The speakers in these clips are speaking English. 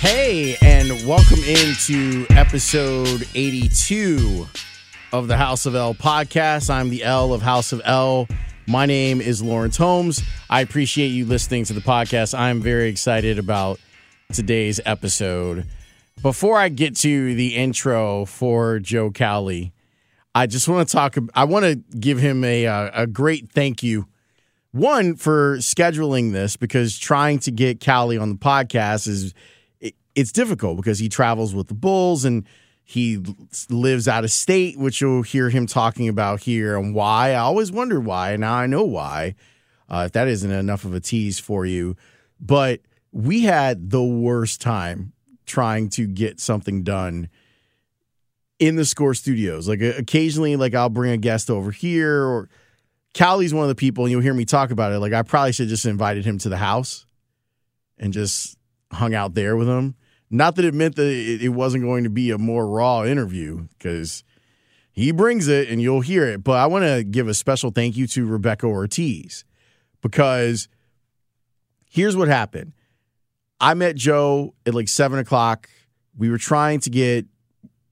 Hey, and welcome into episode 82 of the House of L podcast. I'm the L of House of L. My name is Lawrence Holmes. I appreciate you listening to the podcast. I'm very excited about today's episode. Before I get to the intro for Joe Cowley, I just want to talk. I want to give him a uh, a great thank you. One for scheduling this because trying to get Cowley on the podcast is it's difficult because he travels with the Bulls and he lives out of state, which you'll hear him talking about here and why. I always wondered why, and now I know why. Uh, if that isn't enough of a tease for you, but we had the worst time trying to get something done in the score studios. Like occasionally, like I'll bring a guest over here, or Cowley's one of the people, and you'll hear me talk about it. Like I probably should just invited him to the house and just hung out there with him. Not that it meant that it wasn't going to be a more raw interview because he brings it and you'll hear it. But I want to give a special thank you to Rebecca Ortiz because here's what happened. I met Joe at like seven o'clock. We were trying to get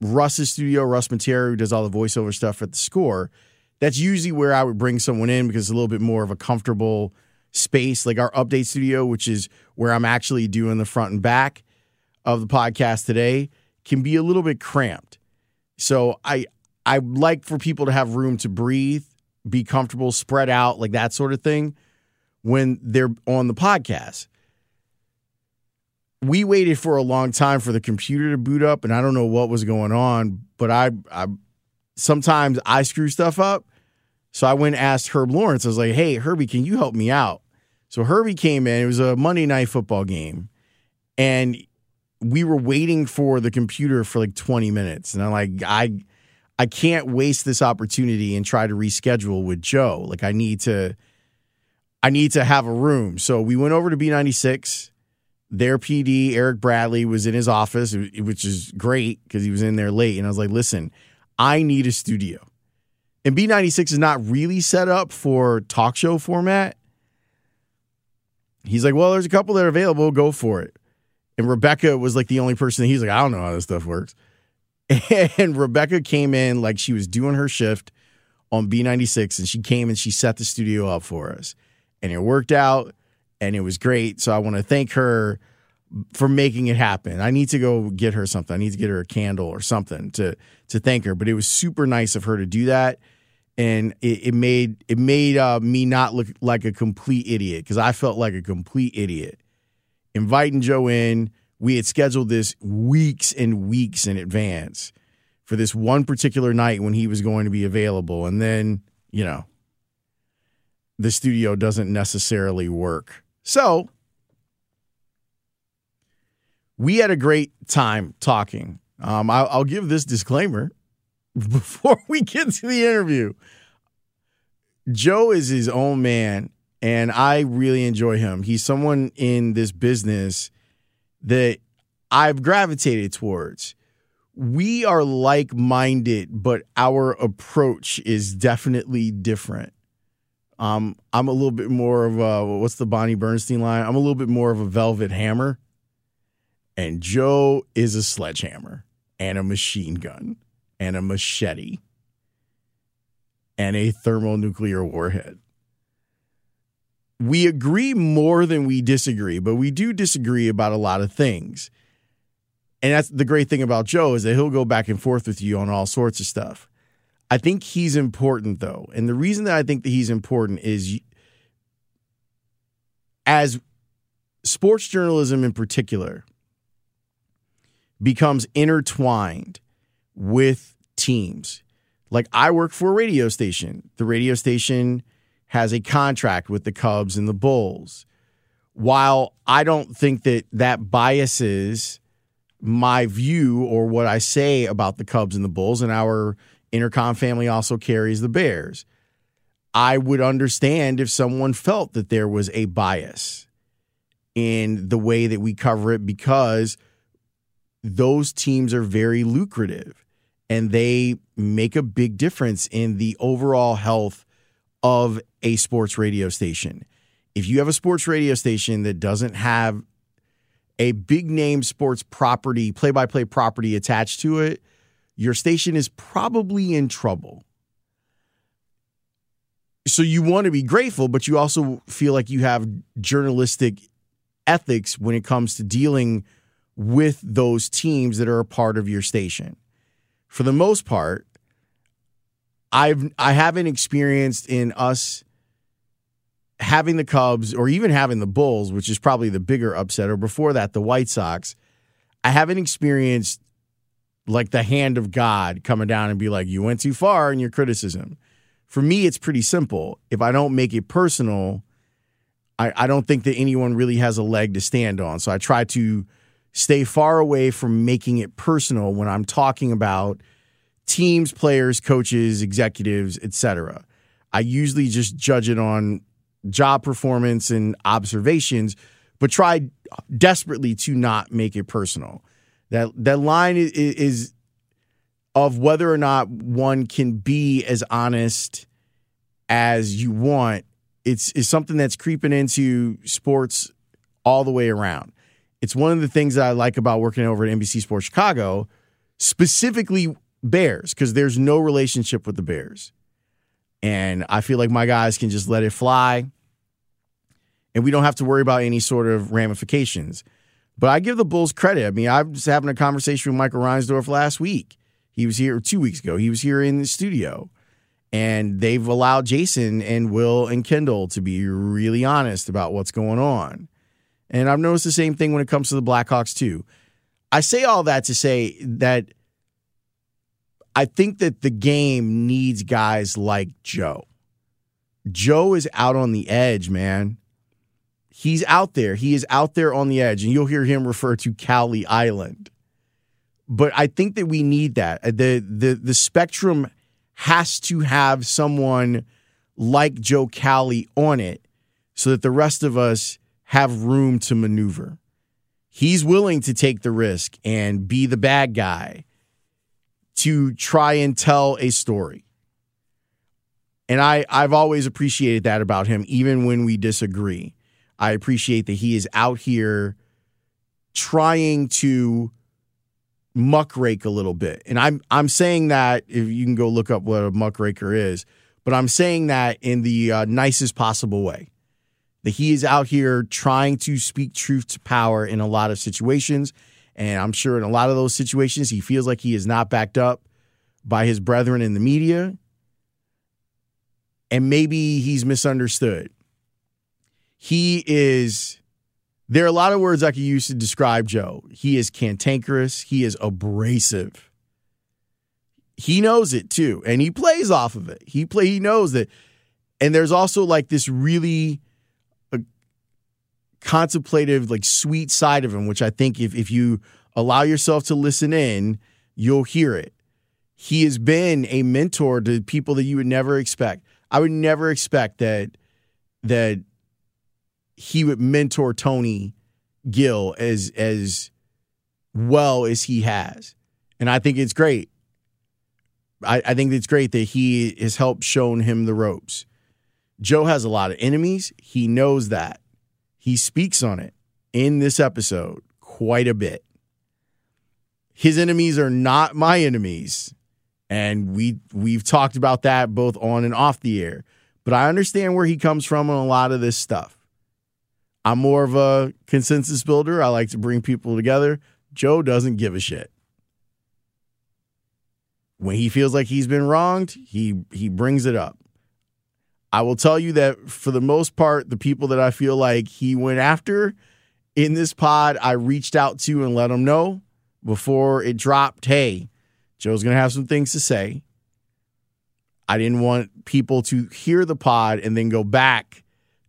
Russ's studio, Russ Matera, who does all the voiceover stuff at the score. That's usually where I would bring someone in because it's a little bit more of a comfortable space, like our update studio, which is where I'm actually doing the front and back of the podcast today can be a little bit cramped. So I I like for people to have room to breathe, be comfortable, spread out, like that sort of thing when they're on the podcast. We waited for a long time for the computer to boot up and I don't know what was going on, but I I sometimes I screw stuff up. So I went and asked Herb Lawrence. I was like, "Hey, Herbie, can you help me out?" So Herbie came in. It was a Monday night football game. And we were waiting for the computer for like 20 minutes and i'm like i i can't waste this opportunity and try to reschedule with joe. Like i need to i need to have a room. So we went over to b96 their pd eric bradley was in his office which is great because he was in there late and i was like listen i need a studio. And b96 is not really set up for talk show format. He's like well there's a couple that are available. Go for it and Rebecca was like the only person. He's like, I don't know how this stuff works. And Rebecca came in like she was doing her shift on B96, and she came and she set the studio up for us, and it worked out, and it was great. So I want to thank her for making it happen. I need to go get her something. I need to get her a candle or something to to thank her. But it was super nice of her to do that, and it, it made it made uh, me not look like a complete idiot because I felt like a complete idiot inviting Joe in. We had scheduled this weeks and weeks in advance for this one particular night when he was going to be available. And then, you know, the studio doesn't necessarily work. So we had a great time talking. Um, I'll, I'll give this disclaimer before we get to the interview. Joe is his own man and I really enjoy him. He's someone in this business that I've gravitated towards. We are like minded, but our approach is definitely different. Um, I'm a little bit more of a what's the Bonnie Bernstein line? I'm a little bit more of a velvet hammer, and Joe is a sledgehammer and a machine gun and a machete and a thermonuclear warhead we agree more than we disagree, but we do disagree about a lot of things. And that's the great thing about Joe is that he'll go back and forth with you on all sorts of stuff. I think he's important though. And the reason that I think that he's important is as sports journalism in particular, becomes intertwined with teams. Like I work for a radio station. The radio station has a contract with the Cubs and the Bulls. While I don't think that that biases my view or what I say about the Cubs and the Bulls, and our Entercom family also carries the Bears, I would understand if someone felt that there was a bias in the way that we cover it because those teams are very lucrative and they make a big difference in the overall health of a sports radio station. If you have a sports radio station that doesn't have a big name sports property, play by play property attached to it, your station is probably in trouble. So you want to be grateful, but you also feel like you have journalistic ethics when it comes to dealing with those teams that are a part of your station. For the most part, I've I haven't experienced in us having the Cubs or even having the Bulls, which is probably the bigger upset, or before that, the White Sox. I haven't experienced like the hand of God coming down and be like, you went too far in your criticism. For me, it's pretty simple. If I don't make it personal, I, I don't think that anyone really has a leg to stand on. So I try to stay far away from making it personal when I'm talking about teams, players, coaches, executives, etc. I usually just judge it on job performance and observations, but try desperately to not make it personal. That that line is, is of whether or not one can be as honest as you want. It's is something that's creeping into sports all the way around. It's one of the things that I like about working over at NBC Sports Chicago, specifically Bears, because there's no relationship with the Bears. And I feel like my guys can just let it fly. And we don't have to worry about any sort of ramifications. But I give the Bulls credit. I mean, I was having a conversation with Michael Reinsdorf last week. He was here two weeks ago. He was here in the studio. And they've allowed Jason and Will and Kendall to be really honest about what's going on. And I've noticed the same thing when it comes to the Blackhawks, too. I say all that to say that I think that the game needs guys like Joe. Joe is out on the edge, man. He's out there. He is out there on the edge, and you'll hear him refer to Cowley Island. But I think that we need that. Uh, the the the spectrum has to have someone like Joe Cowley on it so that the rest of us have room to maneuver. He's willing to take the risk and be the bad guy to try and tell a story. And I, I've always appreciated that about him, even when we disagree. I appreciate that he is out here trying to muckrake a little bit. And I'm I'm saying that if you can go look up what a muckraker is, but I'm saying that in the uh, nicest possible way. That he is out here trying to speak truth to power in a lot of situations and I'm sure in a lot of those situations, he feels like he is not backed up by his brethren in the media. And maybe he's misunderstood. He is, there are a lot of words I could use to describe Joe. He is cantankerous, he is abrasive. He knows it too, and he plays off of it. He play, he knows that. And there's also like this really uh, contemplative, like sweet side of him, which I think if, if you allow yourself to listen in, you'll hear it. He has been a mentor to people that you would never expect. I would never expect that that he would mentor Tony Gill as as well as he has. And I think it's great. I, I think it's great that he has helped shown him the ropes. Joe has a lot of enemies. He knows that. He speaks on it in this episode quite a bit. His enemies are not my enemies. And we we've talked about that both on and off the air. But I understand where he comes from on a lot of this stuff. I'm more of a consensus builder. I like to bring people together. Joe doesn't give a shit. When he feels like he's been wronged, he he brings it up. I will tell you that for the most part, the people that I feel like he went after in this pod, I reached out to and let them know before it dropped, hey, Joe's going to have some things to say. I didn't want people to hear the pod and then go back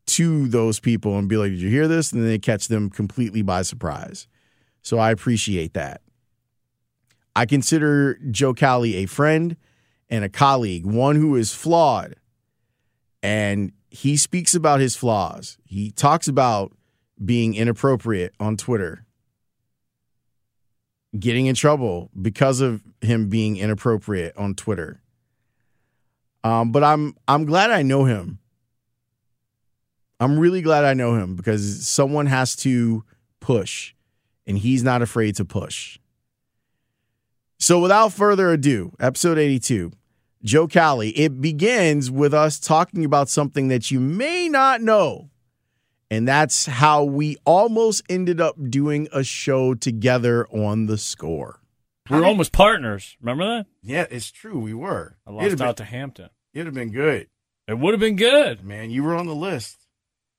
to those people and be like, Did you hear this? And then they catch them completely by surprise. So I appreciate that. I consider Joe Cowley a friend and a colleague, one who is flawed. And he speaks about his flaws. He talks about being inappropriate on Twitter, getting in trouble because of him being inappropriate on Twitter. Um, but I'm I'm glad I know him. I'm really glad I know him because someone has to push, and he's not afraid to push. So without further ado, episode 82, Joe Cowley. It begins with us talking about something that you may not know. And that's how we almost ended up doing a show together on the score. We were almost partners. Remember that? Yeah, it's true. We were. I lost out to Hampton. It'd have been good. It would have been good. Man, you were on the list.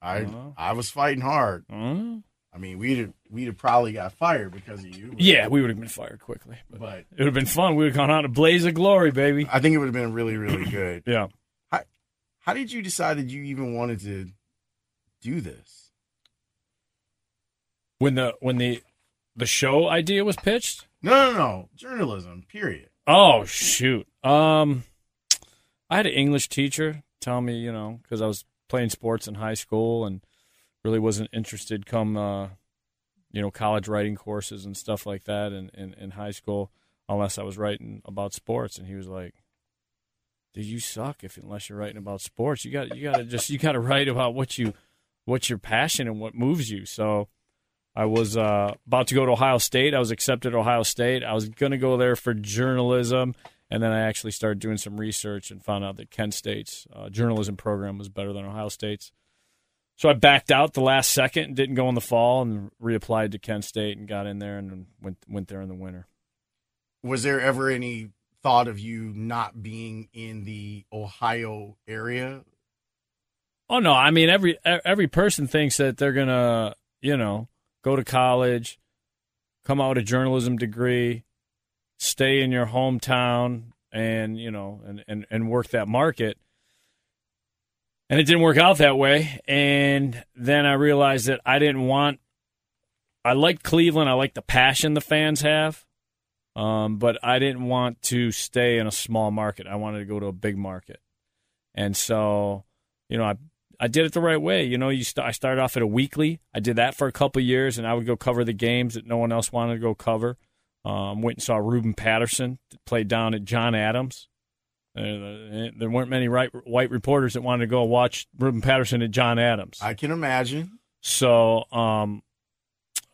I Uh-huh. I was fighting hard. Hmm? I mean, we'd have, we'd have probably got fired because of you. Yeah, we would have been fired quickly. But But it would have been fun. We would have gone out a blaze of glory, baby. I think it would have been really, really good. Yeah. How did you decide that you even wanted to do this? When the when the the show idea was pitched. No, no, no. Journalism, period. Oh shoot. Um, I had an English teacher tell me, you know, because I was playing sports in high school and really wasn't interested come, uh, you know, college writing courses and stuff like that in, in, in high school, unless I was writing about sports. And he was like, "Dude, you suck if unless you're writing about sports. You got you got to just you got to write about what you what's your passion and what moves you." So. I was uh, about to go to Ohio State. I was accepted at Ohio State. I was going to go there for journalism, and then I actually started doing some research and found out that Kent State's uh, journalism program was better than Ohio State's. So I backed out the last second and didn't go in the fall and reapplied to Kent State and got in there and went went there in the winter. Was there ever any thought of you not being in the Ohio area? Oh no, I mean every every person thinks that they're gonna you know go to college, come out with a journalism degree, stay in your hometown, and you know and and, and work that market. And it didn't work out that way. And then I realized that I didn't want. I liked Cleveland. I liked the passion the fans have. Um, but I didn't want to stay in a small market. I wanted to go to a big market. And so, you know, I I did it the right way. You know, you st- I started off at a weekly. I did that for a couple years, and I would go cover the games that no one else wanted to go cover. Um, went and saw Ruben Patterson play down at John Adams. Uh, there weren't many right, white reporters that wanted to go watch Ruben Patterson at John Adams. I can imagine. So, um,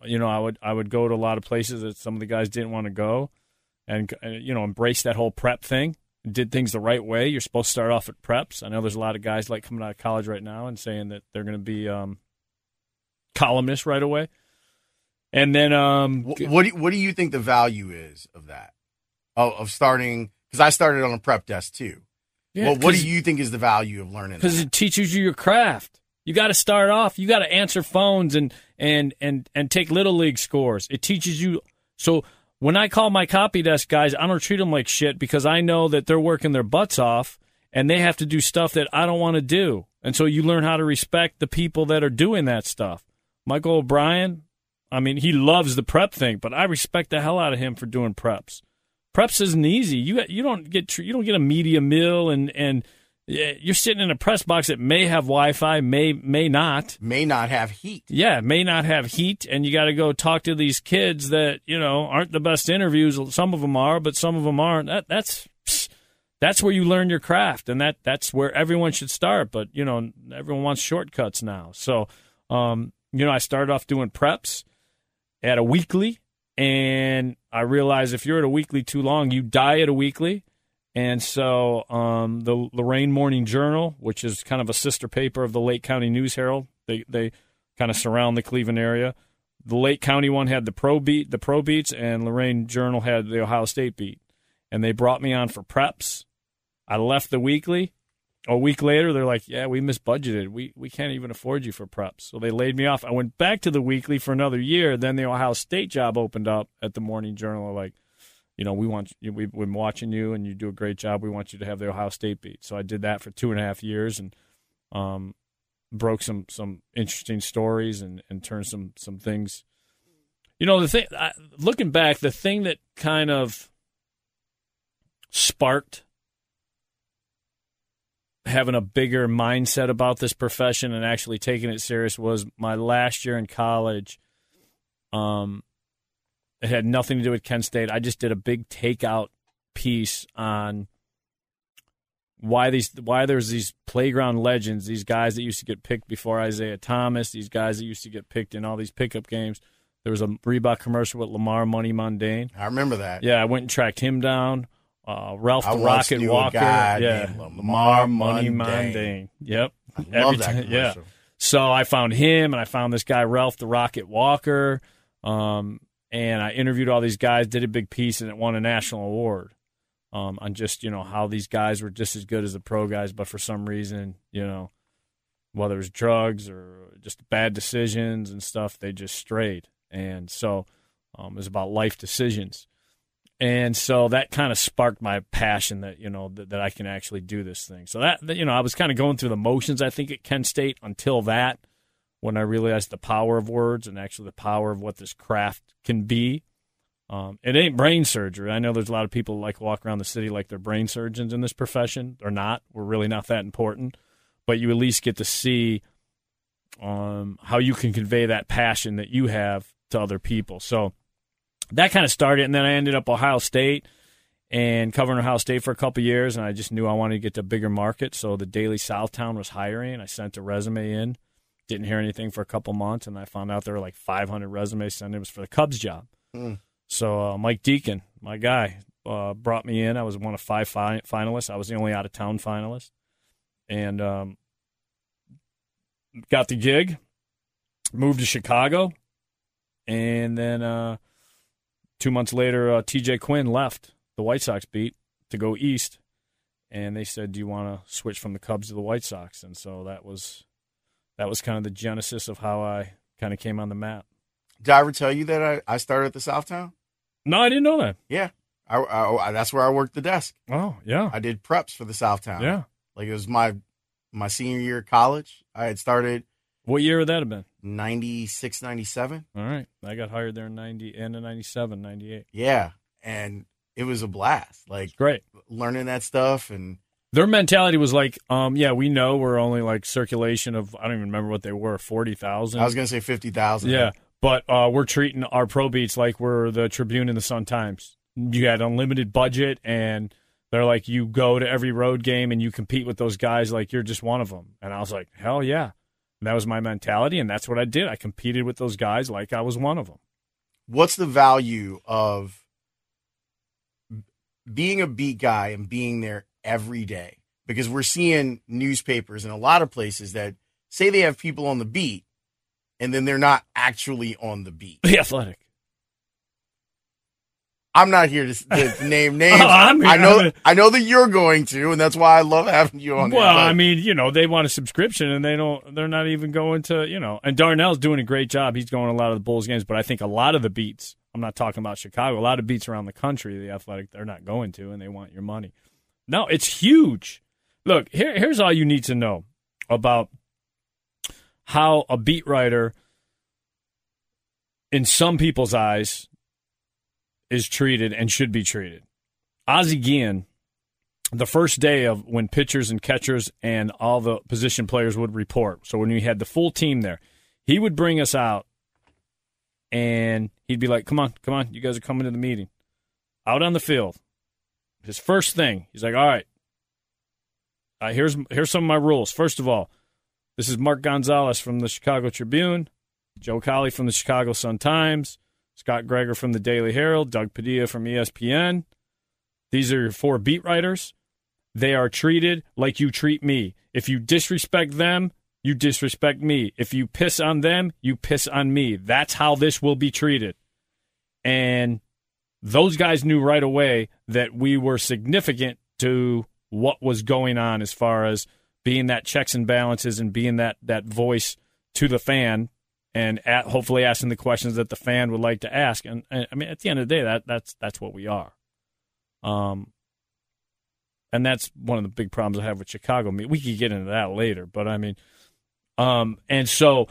you know, I would I would go to a lot of places that some of the guys didn't want to go, and uh, you know, embrace that whole prep thing. Did things the right way. You're supposed to start off at preps. I know there's a lot of guys like coming out of college right now and saying that they're going to be um, columnists right away. And then, um, What, what do you, what do you think the value is of that? Oh, of starting because I started on a prep desk too. yeah, well, what do you think is the value of learning? because it teaches you your craft. You got to start off. You got to answer phones and and and and take little league scores. It teaches you. So when I call my copy desk guys, I don't treat them like shit because I know that they're working their butts off and they have to do stuff that I don't want to do. And so you learn how to respect the people that are doing that stuff. Michael O'Brien, I mean, he loves the prep thing, but I respect the hell out of him for doing preps. Preps isn't easy. You you don't get you don't get a media meal and and you're sitting in a press box that may have Wi-Fi, may may not. may not have heat. Yeah, may not have heat, and you got to go talk to these kids that you know aren't the best interviews. Some of them are, but some of them aren't. That that's that's where you learn your craft, and that that's where everyone should start. But you know, everyone wants shortcuts now. So, um, you know, I started off doing preps at a weekly, and I realized if you're at a weekly too long, you die at a weekly. And so um, the Lorain Morning Journal, which is kind of a sister paper of the Lake County News Herald, they they kind of surround the Cleveland area. The Lake County one had the pro beat, the pro beats, and Lorain Journal had the Ohio State beat. And they brought me on for preps. I left the weekly, a week later, they're like, "Yeah, we misbudgeted. We we can't even afford you for preps." So they laid me off. I went back to the weekly for another year. Then the Ohio State job opened up at the Morning Journal. Like, you know, we want you, we've been watching you, and you do a great job. We want you to have the Ohio State beat. So I did that for two and a half years, and um, broke some some interesting stories and and turned some some things. You know, the thing I, looking back, the thing that kind of sparked having a bigger mindset about this profession and actually taking it serious was my last year in college. Um, it had nothing to do with Kent State. I just did a big takeout piece on why these why there's these playground legends, these guys that used to get picked before Isaiah Thomas, these guys that used to get picked in all these pickup games. There was a Reebok commercial with Lamar Money Mundane. I remember that. Yeah, I went and tracked him down. Uh, Ralph the Rocket Walker. yeah, Lamar Money Mundane. Yep. I love Every that time- yeah. commercial. So I found him, and I found this guy Ralph the Rocket Walker, um, and I interviewed all these guys. Did a big piece, and it won a national award um, on just you know how these guys were just as good as the pro guys, but for some reason, you know, whether it was drugs or just bad decisions and stuff, they just strayed. And so um, it was about life decisions. And so that kind of sparked my passion that you know that, that I can actually do this thing. So that that, you know I was kind of going through the motions I think at Kent State until that when I realized the power of words and actually the power of what this craft can be. Um, it ain't brain surgery. I know there's a lot of people like walk around the city like they're brain surgeons in this profession. They're not. We're really not that important. But you at least get to see um, how you can convey that passion that you have to other people. So that kind of started, and then I ended up Ohio State and covering Ohio State for a couple years, and I just knew I wanted to get to a bigger market. So the Daily Southtown was hiring. I sent a resume in, didn't hear anything for a couple months, and I found out there were like 500 resumes sent. It was for the Cubs job. So uh, Mike Deacon, my guy, uh, brought me in. I was one of five fi- finalists. I was the only out of town finalist, and um, got the gig. Moved to Chicago, and then uh, two months later, uh, T.J. Quinn left the White Sox beat to go east, and they said, "Do you want to switch from the Cubs to the White Sox?" And so that was that was kind of the genesis of how I kind of came on the map. Did I ever tell you that I, I started at the Southtown? No, I didn't know that. Yeah. I, I, I- that's where I worked the desk. Oh, yeah, I did preps for the Southtown. yeah. Like it was my my senior year of college. I had started What year would that have been? 96, 97. All right, I got hired there in ninety and in 97, 98. Yeah. And it was a blast. Like Great. learning that stuff and Their mentality was like, um, yeah, we know we're only like circulation of I don't even remember what they were, forty thousand. I was gonna say fifty thousand. Yeah, but uh, we're treating our pro beats like we're the Tribune and the Sun Times. You had unlimited budget, and they're like, you go to every road game and you compete with those guys like you're just one of them. And I was like, hell yeah. And that was my mentality, and that's what I did. I competed with those guys like I was one of them. What's the value of being a beat guy and being there every day? Because we're seeing newspapers in a lot of places that say they have people on the beat and then they're not actually on the beat. The Athletic. I'm not here to, to name names. Oh, I know I know that you're going to, and that's why I love having you on. Well, there, but- I mean, you know, they want a subscription and they don't. They're not even going to, you know. And Darnell's doing a great job. He's going to a lot of the Bulls games, but I think a lot of the beats. I'm not talking about Chicago. A lot of beats around the country, the Athletic, they're not going to, and they want your money. No, it's huge. Look, here, here's all you need to know about how a beat writer, in some people's eyes, is treated and should be treated. Ozzie Guillen the first day of when pitchers and catchers and all the position players would report. So when we had the full team there, he would bring us out and he'd be like, "Come on, come on, you guys are coming to the meeting." Out on the field, his first thing, he's like, "All right, here's here's some of my rules. First of all, this is Mark Gonzalez from the Chicago Tribune, Joe Cowley from the Chicago Sun Times, Scot Gregor from the Daily Herald, Doug Padilla from ESPN. These are your four beat writers. They are treated like you treat me. If you disrespect them, you disrespect me. If you piss on them, you piss on me. That's how this will be treated. And those guys knew right away that we were significant to what was going on as far as being that checks and balances and being that that voice to the fan and at, hopefully asking the questions that the fan would like to ask. And, and, I mean, at the end of the day, that that's that's what we are. Um, and that's one of the big problems I have with Chicago. I mean, we could get into that later, but I mean, um, and so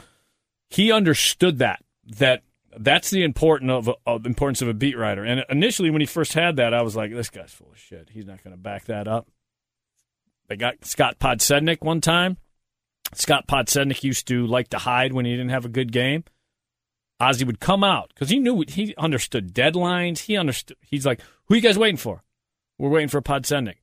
he understood that that that's the important of, of importance of a beat writer. And initially, when he first had that, I was like, this guy's full of shit. He's not going to back that up. They got Scott Podsednik one time. Scott Podsednik used to like to hide when he didn't have a good game. Ozzie would come out because he knew he understood deadlines. He understood. He's like, "Who you guys waiting for? We're waiting for Podsednik."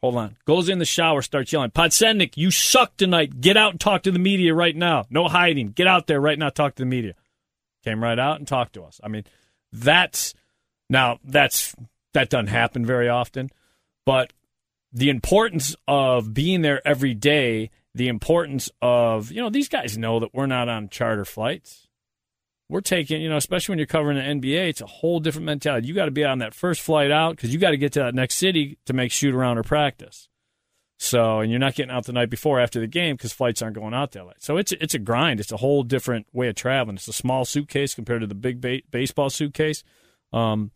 Hold on. Goes in the shower, starts yelling, Podsednik, you suck tonight. Get out and talk to the media right now. No hiding. Get out there right now. Talk to the media. Came right out and talked to us. I mean, that's now that's that doesn't happen very often, but the importance of being there every day, the importance of, you know, these guys know that we're not on charter flights. We're taking, you know, especially when you're covering the NBA, it's a whole different mentality. You got to be on that first flight out because you got to get to that next city to make shoot around or practice. So, and you're not getting out the night before after the game because flights aren't going out that late. So it's it's a grind. It's a whole different way of traveling. It's a small suitcase compared to the big ba- baseball suitcase. Um,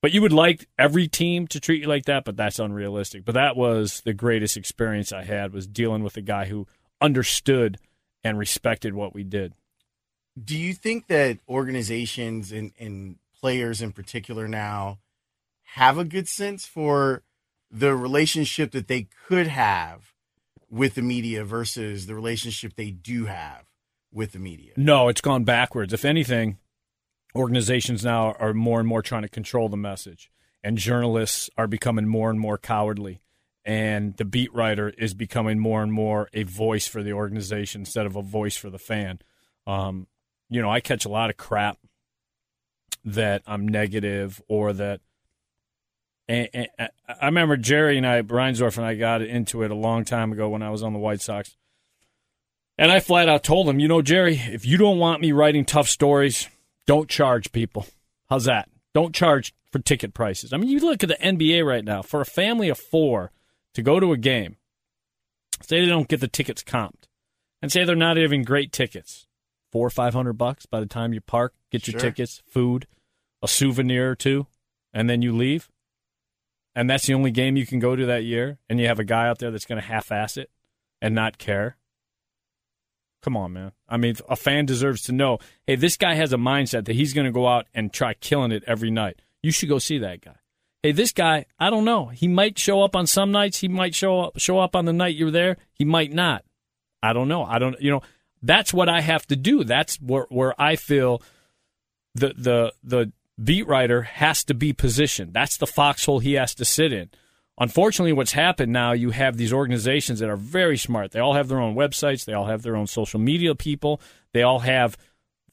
but you would like every team to treat you like that, but that's unrealistic. But that was the greatest experience I had was dealing with a guy who understood and respected what we did. Do you think that organizations and, and players in particular now have a good sense for the relationship that they could have with the media versus the relationship they do have with the media? No, it's gone backwards. If anything, organizations now are more and more trying to control the message, and journalists are becoming more and more cowardly. And the beat writer is becoming more and more a voice for the organization instead of a voice for the fan. Um, you know, I catch a lot of crap that I'm negative or that. And, and, I remember Jerry and I, Reinsdorf and I got into it a long time ago when I was on the White Sox. And I flat out told him, you know, Jerry, if you don't want me writing tough stories, don't charge people. How's that? Don't charge for ticket prices. I mean, you look at the NBA right now for a family of four to go to a game. Say they don't get the tickets comped, and say they're not even great tickets. Four or five hundred bucks by the time you park, get your tickets, food, a souvenir or two, and then you leave. And that's the only game you can go to that year, and you have a guy out there that's going to half-ass it and not care. Come on, man. I mean, a fan deserves to know hey, this guy has a mindset that he's going to go out and try killing it every night. You should go see that guy. Hey, this guy, I don't know. He might show up on some nights. He might show up show up on the night you're there. He might not. I don't know. I don't. You know, that's what I have to do. That's where where I feel the the the beat writer has to be positioned. That's the foxhole he has to sit in. Unfortunately, what's happened now, you have these organizations that are very smart. They all have their own websites, they all have their own social media people, they all have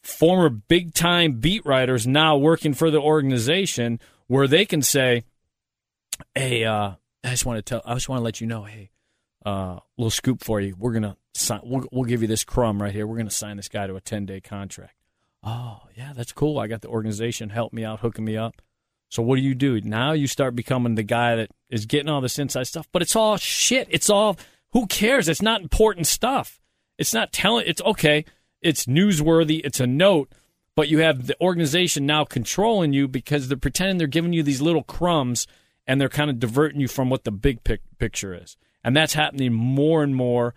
former big time beat writers now working for the organization where they can say, Hey, uh, I just want to tell, I just want to let you know, hey, uh, little scoop for you. We're gonna sign. We'll, we'll give you this crumb right here. We're gonna sign this guy to a ten day contract. Oh yeah, that's cool. I got the organization help me out, hooking me up. So what do you do? Now you start becoming the guy that is getting all this inside stuff, but it's all shit. It's all who cares? It's not important stuff. It's not telling it's okay, it's newsworthy, it's a note, but you have the organization now controlling you because they're pretending they're giving you these little crumbs and they're kind of diverting you from what the big pic- picture is. And that's happening more and more.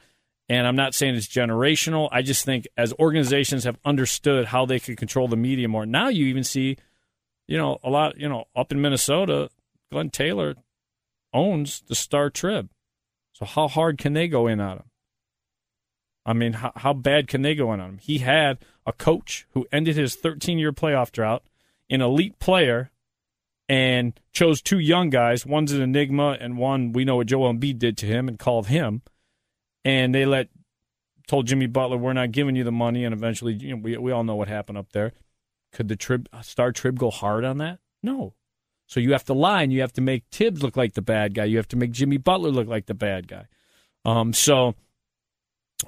And I'm not saying it's generational. I just think as organizations have understood how they can control the media more, now you even see you know, a lot, you know, up in Minnesota, Glenn Taylor owns the Star Trib. So how hard can they go in on him? I mean, how, how bad can they go in on him? He had a coach who ended his 13 year playoff drought, an elite player, and chose two young guys. One's an enigma, and one we know what Joel Embiid did to him and called him. And they let told Jimmy Butler, "We're not giving you the money." And eventually, you know, we we all know what happened up there. Could the trib star trib go hard on that? No. So you have to lie and you have to make Thibs look like the bad guy. You have to make Jimmy Butler look like the bad guy. Um, so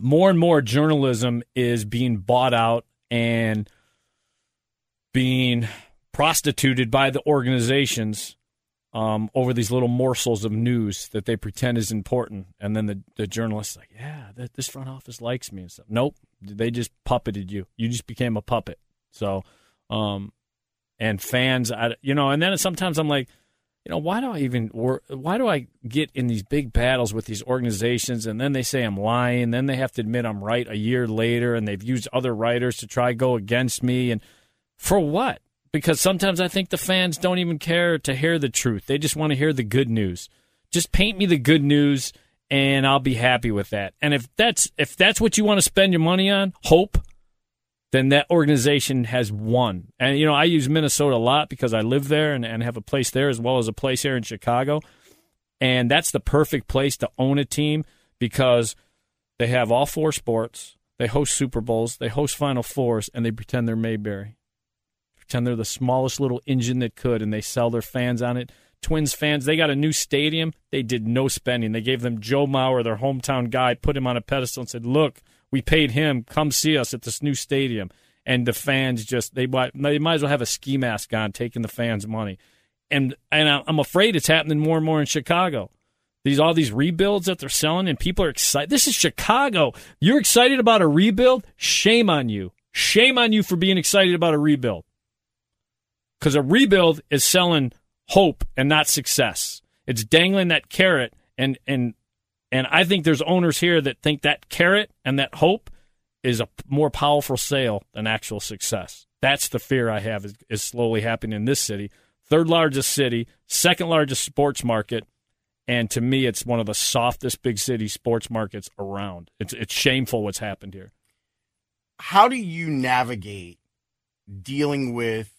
more and more journalism is being bought out and being prostituted by the organizations um, over these little morsels of news that they pretend is important, and then the the journalist's like, "Yeah, that, this front office likes me and stuff." Nope, they just puppeted you. You just became a puppet. So, um, and fans, I, you know, and then sometimes I'm like, you know, why do I even work? Why do I get in these big battles with these organizations, and then they say I'm lying, then they have to admit I'm right a year later, and they've used other writers to try go against me, and for what? Because sometimes I think the fans don't even care to hear the truth. They just want to hear the good news. Just paint me the good news and I'll be happy with that. And if that's if that's what you want to spend your money on, hope, then that organization has won. And you know, I use Minnesota a lot because I live there and, and have a place there as well as a place here in Chicago. And that's the perfect place to own a team because they have all four sports, they host Super Bowls, they host Final Fours, and they pretend they're Mayberry pretend they're the smallest little engine that could, and they sell their fans on it. Twins fans, they got a new stadium. They did no spending. They gave them Joe Mauer, their hometown guy, put him on a pedestal and said, "Look, we paid him. Come see us at this new stadium." And the fans just they they might as well have a ski mask on, taking the fans' money. And and I'm afraid it's happening more and more in Chicago. These all these rebuilds that they're selling, and people are excited. This is Chicago. You're excited about a rebuild? Shame on you. Shame on you for being excited about a rebuild because a rebuild is selling hope and not success. It's dangling that carrot, and and and I think there's owners here that think that carrot and that hope is a more powerful sale than actual success. That's the fear I have is, is slowly happening in this city. Third largest city, second largest sports market, and to me, it's one of the softest big city sports markets around. It's it's shameful what's happened here. How do you navigate dealing with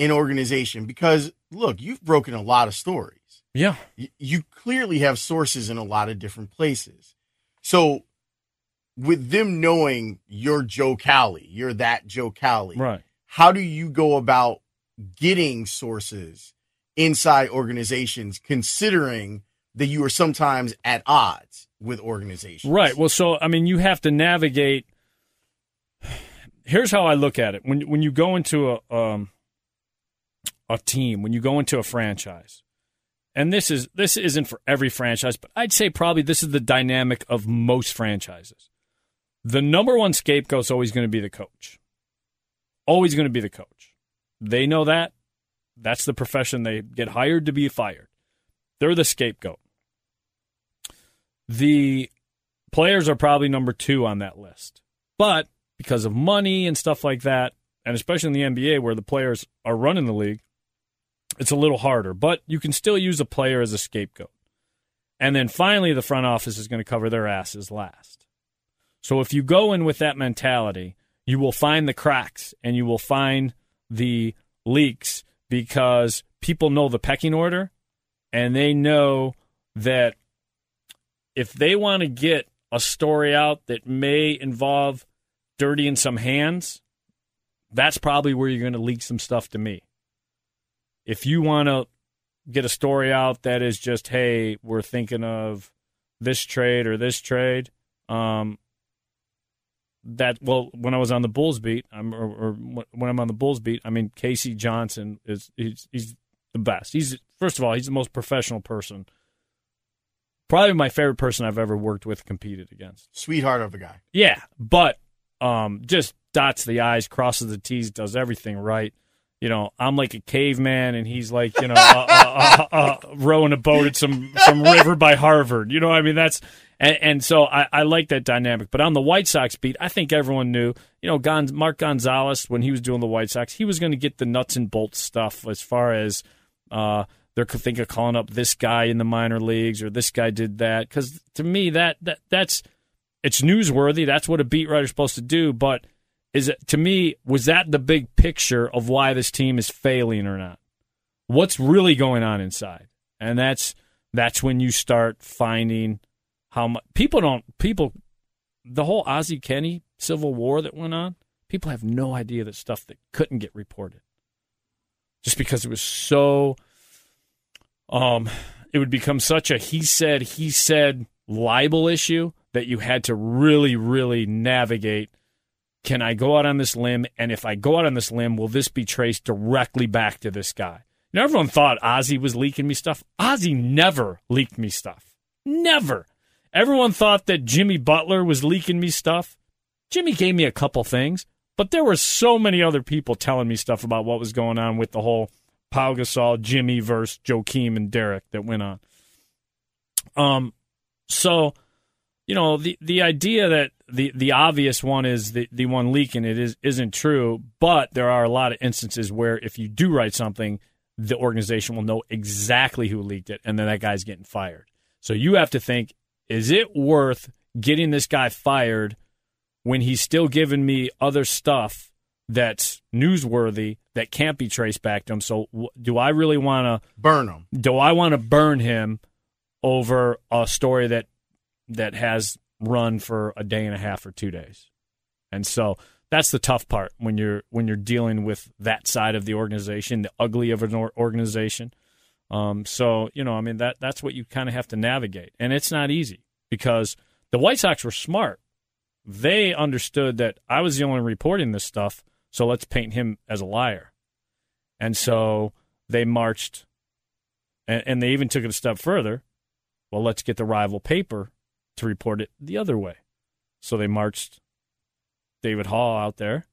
an organization because look, you've broken a lot of stories. Yeah. You, clearly have sources in a lot of different places. So with them knowing you're Joe Cowley, you're that Joe Cowley. Right. How do you go about getting sources inside organizations considering that you are sometimes at odds with organizations? Right. Well, so I mean, you have to navigate. Here's how I look at it: when when you go into a um, a team, when you go into a franchise, and this is this isn't for every franchise, but I'd say probably this is the dynamic of most franchises. The number one scapegoat is always going to be the coach. Always going to be the coach. They know that. That's the profession they get hired to be fired. They're the scapegoat. The players are probably number two on that list. But because of money and stuff like that, and especially in the NBA where the players are running the league, it's a little harder, but you can still use a player as a scapegoat. And then finally, the front office is going to cover their asses last. So if you go in with that mentality, you will find the cracks and you will find the leaks because people know the pecking order and they know that if they want to get a story out that may involve dirtying some hands, that's probably where you're going to leak some stuff to me if you want to get a story out that is just, hey, we're thinking of this trade or this trade, um, that well, when I was on the Bulls beat, I'm, or, or, when I'm on the Bulls beat, I mean K.C. Johnson is he's, he's the best. He's first of all, he's the most professional person. Probably my favorite person I've ever worked with, competed against. Sweetheart of a guy. Yeah, but um, just dots the i's, crosses the t's, does everything right you know, I'm like a caveman and he's like, you know, uh, uh, uh, rowing a boat at some some river by Harvard. You know, I mean that's and, and so I, I, like that dynamic. But on the White Sox beat, I think everyone knew, you know, Mark Gonzalez when he was doing the White Sox, he was going to get the nuts and bolts stuff as far as uh, they're thinking of calling up this guy in the minor leagues or this guy did that. Because to me, that that that's it's newsworthy. That's what a beat writer's supposed to do, but is it to me was that the big picture of why this team is failing or not? What's really going on inside? And that's that's when you start finding how much people don't people the whole Ozzie Kenny civil war that went on. People have no idea that stuff that couldn't get reported just because it was so um it would become such a he said he said libel issue that you had to really really navigate can I go out on this limb? And if I go out on this limb, will this be traced directly back to this guy? You know, everyone thought Ozzie was leaking me stuff. Ozzie never leaked me stuff. Never. Everyone thought that Jimmy Butler was leaking me stuff. Jimmy gave me a couple things, but there were so many other people telling me stuff about what was going on with the whole Pau Gasol, Jimmy versus Joakim and Derrick that went on. Um, so you know the the idea that the the obvious one is the the one leaking it is isn't true, but there are a lot of instances where if you do write something, the organization will know exactly who leaked it, and then that guy's getting fired. So you have to think: Is it worth getting this guy fired when he's still giving me other stuff that's newsworthy that can't be traced back to him? So do I really want to burn him? Do I want to burn him over a story that that has run for a day and a half or two days? And so that's the tough part when you're when you're dealing with that side of the organization, the ugly of an organization. Um, so you know, I mean that that's what you kind of have to navigate, and it's not easy because the White Sox were smart. They understood that I was the only reporting this stuff, so let's paint him as a liar, and so they marched, and, and they even took it a step further. Well, let's get the rival paper to report it the other way. So they marched David Haugh out there.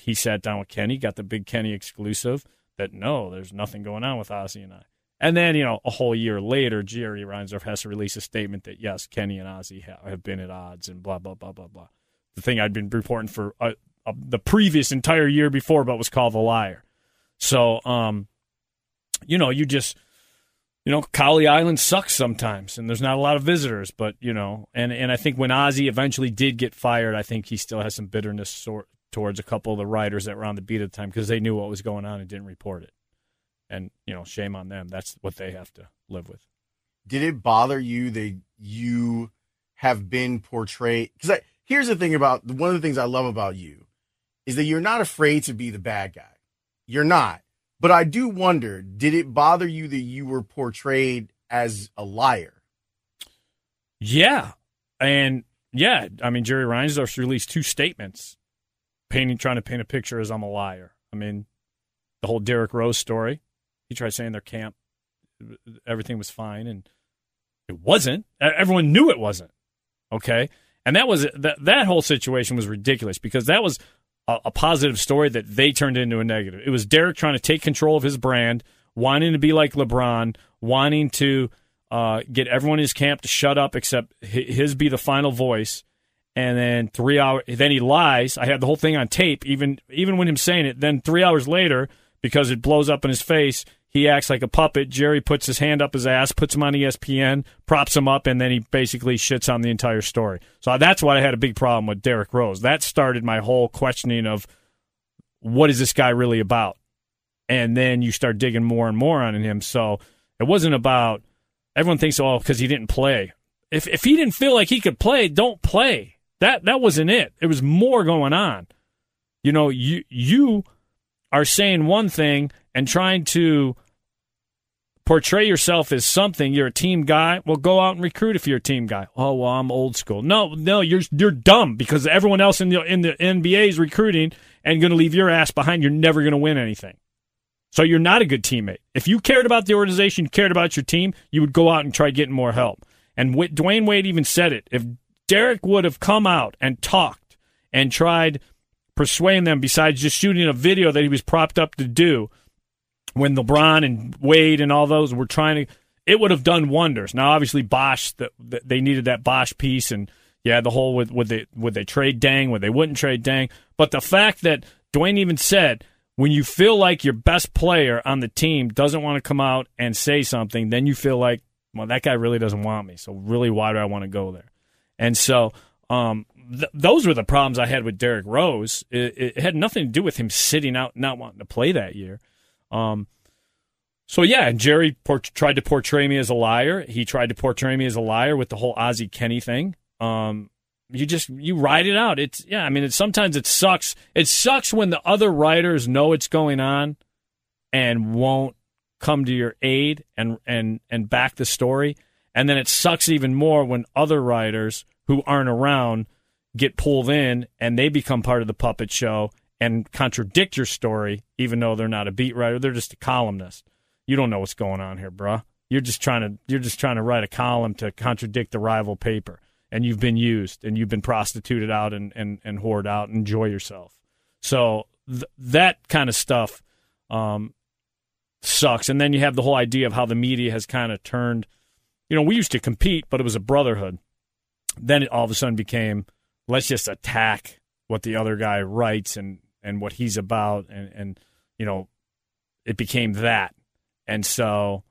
He sat down with Kenny, got the big Kenny exclusive that no, there's nothing going on with Ozzie and I. And then, you know, a whole year later, Jerry Reinsdorf has to release a statement that, yes, Kenny and Ozzie have been at odds and blah, blah, blah, blah, blah. The thing I'd been reporting for uh, uh, the previous entire year before, but was called a liar. So, um, you know, you just you know, Cowley Island sucks sometimes, and there's not a lot of visitors. But you know, and and I think when Ozzie eventually did get fired, I think he still has some bitterness sort, towards a couple of the writers that were on the beat at the time because they knew what was going on and didn't report it. And you know, shame on them. That's what they have to live with. Did it bother you that you have been portrayed? Because here's the thing about one of the things I love about you is that you're not afraid to be the bad guy. You're not. But I do wonder, did it bother you that you were portrayed as a liar? Yeah. And yeah, I mean Jerry Reinsdorf released two statements painting trying to paint a picture as I'm a liar. I mean, the whole Derrick Rose story. He tried saying their camp everything was fine and it wasn't. Everyone knew it wasn't. Okay? And that was that that whole situation was ridiculous because that was a, a positive story that they turned into a negative. It was Derrick trying to take control of his brand, wanting to be like LeBron, wanting to uh, get everyone in his camp to shut up except his be the final voice. And then three hours, then he lies. I had the whole thing on tape, even even when him saying it. Then three hours later, because it blows up in his face, he acts like a puppet. Jerry puts his hand up his ass, puts him on ESPN, props him up, and then he basically shits on the entire story. So that's why I had a big problem with Derrick Rose. That started my whole questioning of what is this guy really about? And then you start digging more and more on him. So it wasn't about everyone thinks, oh, because he didn't play. If if he didn't feel like he could play, don't play. That that wasn't it. It was more going on. You know, you you are saying one thing and trying to portray yourself as something. You're a team guy. Well, go out and recruit if you're a team guy. Oh, well, I'm old school. No, no, you're you're dumb because everyone else in the in the NBA is recruiting and going to leave your ass behind. You're never going to win anything. So you're not a good teammate. If you cared about the organization, cared about your team, you would go out and try getting more help. And Dwyane Wade even said it. If Derrick would have come out and talked and tried persuading them, besides just shooting a video that he was propped up to do, when LeBron and Wade and all those were trying to, it would have done wonders. Now, obviously, Bosh, the, the, they needed that Bosh piece, and yeah, the whole with would they would they trade Deng, would they wouldn't trade Deng. but the fact that Dwyane even said when you feel like your best player on the team doesn't want to come out and say something, then you feel like, well, that guy really doesn't want me. So really, why do I want to go there? And so, um, th- those were the problems I had with Derrick Rose. It, it, had nothing to do with him sitting out, not wanting to play that year. Um, so yeah, and Jerry por- tried to portray me as a liar. He tried to portray me as a liar with the whole Ozzie Kenny thing. Um, you just you ride it out. It's yeah. I mean, it, sometimes it sucks. It sucks when the other writers know it's going on and won't come to your aid and and and back the story. And then it sucks even more when other writers who aren't around get pulled in and they become part of the puppet show and contradict your story, even though they're not a beat writer. They're just a columnist. You don't know what's going on here, bruh. You're just trying to you're just trying to write a column to contradict the rival paper, and you've been used and you've been prostituted out and and and whored out. Enjoy yourself. So th- that kind of stuff um, sucks. And then you have the whole idea of how the media has kind of turned. You know, we used to compete, but it was a brotherhood. Then it all of a sudden became let's just attack what the other guy writes and and what he's about, and and you know, it became that. And so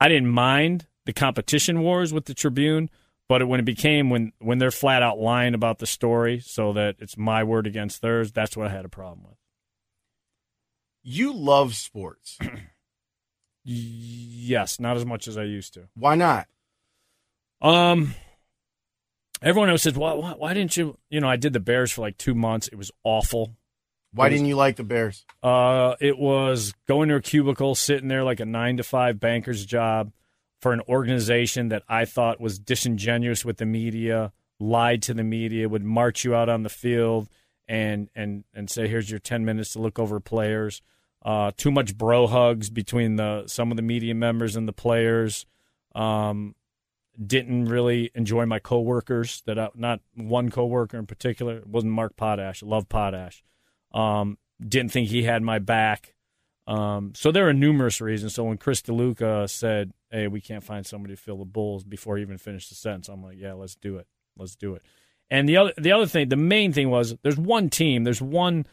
I didn't mind the competition wars with the Tribune, but when it became when when they're flat out lying about the story, so that it's my word against theirs, that's what I had a problem with. You love sports. yes, not as much as I used to. Why not? Um, everyone else says, why, why, why didn't you? You know, I did the Bears for like two months. It was awful. Why didn't you like the Bears? Uh, it was going to a cubicle, sitting there like a nine to five banker's job for an organization that I thought was disingenuous with the media, lied to the media, would march you out on the field and and and say, "Here's your ten minutes to look over players." Uh, too much bro hugs between the some of the media members and the players. Um, didn't really enjoy my coworkers. That I, not one coworker in particular. It wasn't Mark Potash. I love Potash. Um, didn't think he had my back. Um, so there are numerous reasons. So when Chris DeLuca said, "Hey, we can't find somebody to fill the Bulls," before he even finished the sentence, I'm like, "Yeah, let's do it. Let's do it." And the other, the other thing, the main thing was, there's one team. There's one.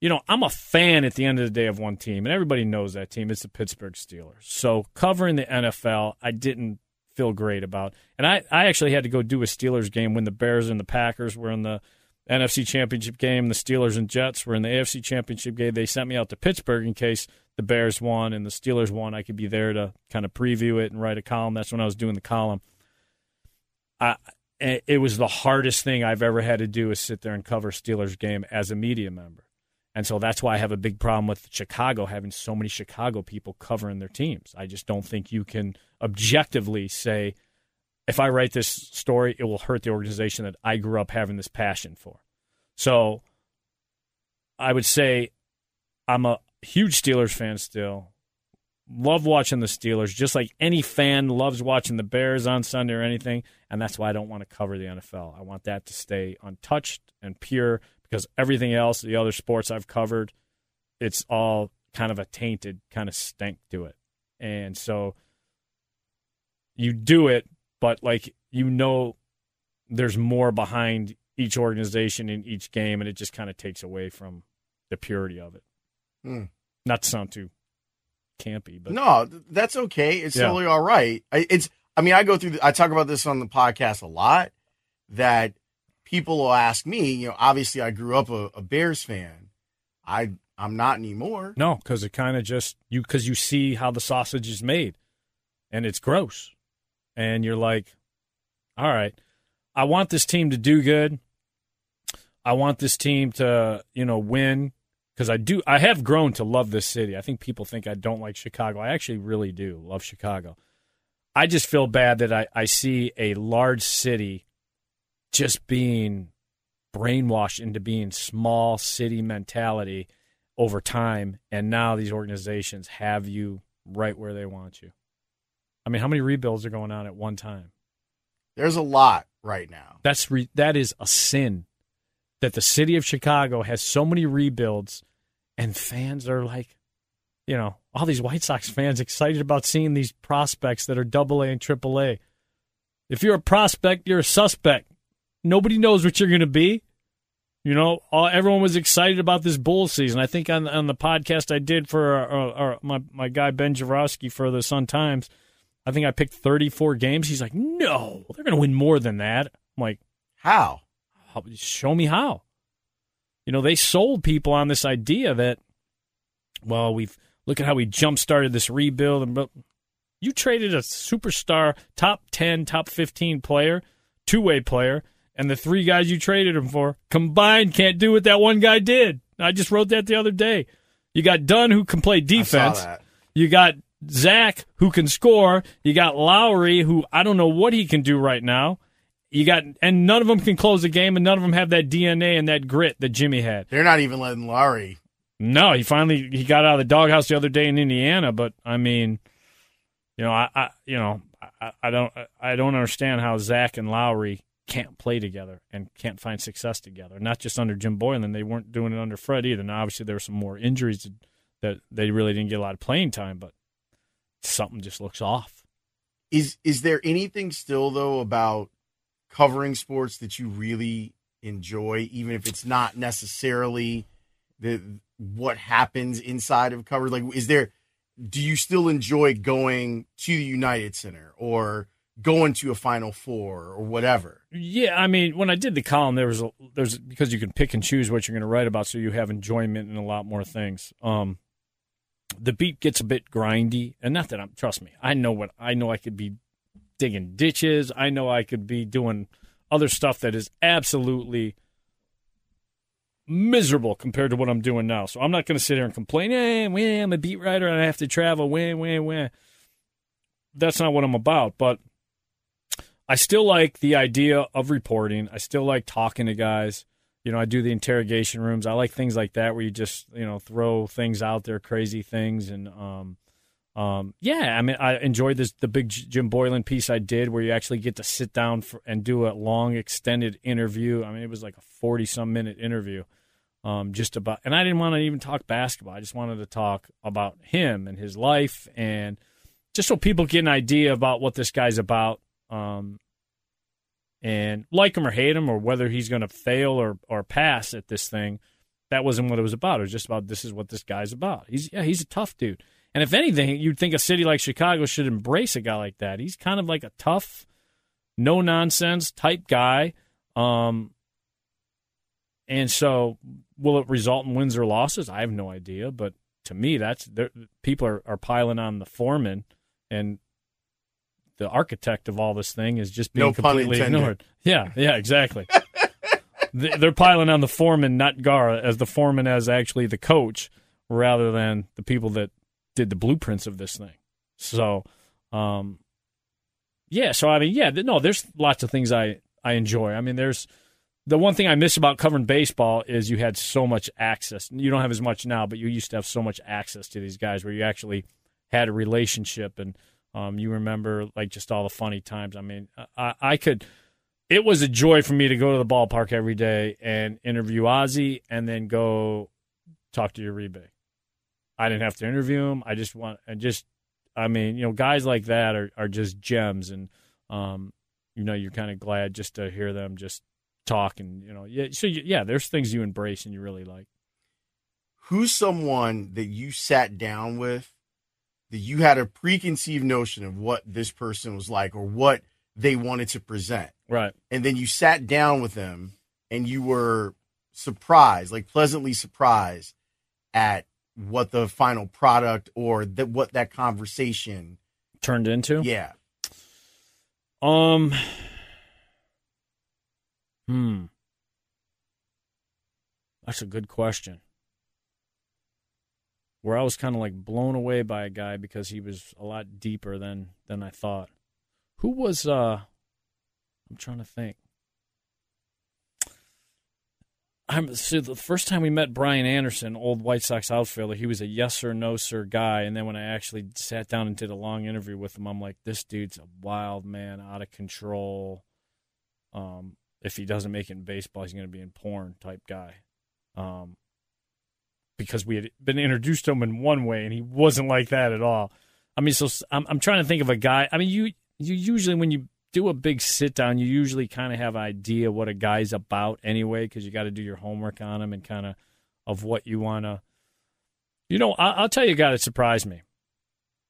You know, I'm a fan at the end of the day of one team, and everybody knows that team. It's the Pittsburgh Steelers. So covering the NFL, I didn't feel great about. And I, I actually had to go do a Steelers game when the Bears and the Packers were in the NFC Championship game. The Steelers and Jets were in the AFC Championship game. They sent me out to Pittsburgh in case the Bears won and the Steelers won. I could be there to kind of preview it and write a column. That's when I was doing the column. I, it was the hardest thing I've ever had to do is sit there and cover Steelers game as a media member. And so that's why I have a big problem with Chicago having so many Chicago people covering their teams. I just don't think you can objectively say – if I write this story, it will hurt the organization that I grew up having this passion for. So I would say I'm a huge Steelers fan still. Love watching the Steelers, just like any fan loves watching the Bears on Sunday or anything. And that's why I don't want to cover the NFL. I want that to stay untouched and pure because everything else, the other sports I've covered, it's all kind of a tainted kind of stank to it. And so you do it but like you know there's more behind each organization in each game and it just kind of takes away from the purity of it mm. not to sound too campy but no that's okay it's yeah. totally all right it's i mean i go through the, i talk about this on the podcast a lot that people will ask me you know obviously i grew up a, a bears fan i i'm not anymore no because it kind of just you because you see how the sausage is made and it's gross and you're like, all right, I want this team to do good. I want this team to, you know, win because I do. I have grown to love this city. I think people think I don't like Chicago. I actually really do love Chicago. I just feel bad that I, I see a large city just being brainwashed into being small city mentality over time. And now these organizations have you right where they want you. I mean, how many rebuilds are going on at one time? There's a lot right now. That's re- that is a sin that the city of Chicago has so many rebuilds, and fans are like, you know, all these White Sox fans excited about seeing these prospects that are Double A and Triple A. If you're a prospect, you're a suspect. Nobody knows what you're going to be. You know, all, everyone was excited about this bull season. I think on on the podcast I did for our, our, our, my my guy Ben Jaworski for the Sun Times, I think I picked 34 games. He's like, no, they're going to win more than that. I'm like, how? Show me how. You know, they sold people on this idea that, well, we've look at how we jump started this rebuild, and you traded a superstar, top 10, top 15 player, two way player, and the three guys you traded him for combined can't do what that one guy did. I just wrote that the other day. You got Dunn who can play defense. You got Zach, who can score. You got Lauri, who I don't know what he can do right now. you got, and none of them can close the game, and none of them have that DNA and that grit that Jimmy had. They're not even letting Lauri. No, he finally he got out of the doghouse the other day in Indiana, but I mean, you know, I, I you know, I, I don't I don't understand how Zach and Lauri can't play together and can't find success together. Not just under Jim Boylan, they weren't doing it under Fred either. Now, obviously, there were some more injuries that they really didn't get a lot of playing time, but something just looks off. Is is there anything still though about covering sports that you really enjoy, even if it's not necessarily the what happens inside of cover? Like, is there? Do you still enjoy going to the United Center or going to a Final Four or whatever. Yeah, I mean, when I did the column, there was a, there's because you can pick and choose what you're going to write about, so you have enjoyment in a lot more things. Um, the beat gets a bit grindy, and not that I'm. Trust me, I know what I know. I could be digging ditches. I know I could be doing other stuff that is absolutely miserable compared to what I'm doing now. So I'm not going to sit here and complain. Hey, I'm a beat writer and I have to travel. Wah, wah, wah. That's not what I'm about. But I still like the idea of reporting. I still like talking to guys. You know, I do the interrogation rooms. I like things like that where you just, you know, throw things out there, crazy things. And, um, um, yeah, I mean, I enjoyed this, the big Jim Boylan piece I did where you actually get to sit down for, and do a long, extended interview. I mean, it was like a 40 some minute interview. Um, just about, and I didn't want to even talk basketball. I just wanted to talk about him and his life and just so people get an idea about what this guy's about. Um, and like him or hate him or whether he's going to fail or, or pass at this thing, that wasn't what it was about. It was just about this is what this guy's about. He's yeah, he's a tough dude. And if anything, you'd think a city like Chicago should embrace a guy like that. He's kind of like a tough, no nonsense type guy. Um, and so, will it result in wins or losses? I have no idea. But to me, that's people are, are piling on the foreman, and the architect of all this thing is just being no completely ignored. Yeah, yeah, exactly. They're piling on the foreman, not Gar, as the foreman as actually the coach, rather than the people that did the blueprints of this thing. So, um, yeah. So I mean, yeah, no, there's lots of things I I enjoy. I mean, there's the one thing I miss about covering baseball is you had so much access. You don't have as much now, but you used to have so much access to these guys where you actually had a relationship and um, you remember like just all the funny times. I mean, I, I could. It was a joy for me to go to the ballpark every day and interview Ozzie, and then go talk to Uribe. I didn't have to interview him. I just want and just. I mean, you know, guys like that are are just gems, and um, you know, you're kind of glad just to hear them just talk and you know, yeah. So yeah, there's things you embrace and you really like. Who's someone that you sat down with that you had a preconceived notion of what this person was like or what they wanted to present. Right. And then you sat down with them and you were surprised, like pleasantly surprised at what the final product or that what that conversation turned into. Yeah. Um Hmm. That's a good question where I was kind of like blown away by a guy because he was a lot deeper than than I thought. Who was uh I'm trying to think. I'm so the first time we met Brian Anderson, old White Sox outfielder, he was a yes or no sir guy, and then when I actually sat down and did a long interview with him, I'm like, this dude's a wild man, out of control. Um, if he doesn't make it in baseball, he's going to be in porn type guy. Um, because we had been introduced to him in one way and he wasn't like that at all. I mean, so I'm, I'm trying to think of a guy. I mean, you you usually when you do a big sit down, you usually kind of have an idea what a guy's about anyway, because you got to do your homework on him and kind of of what you want to. You know, I, I'll tell you a guy that surprised me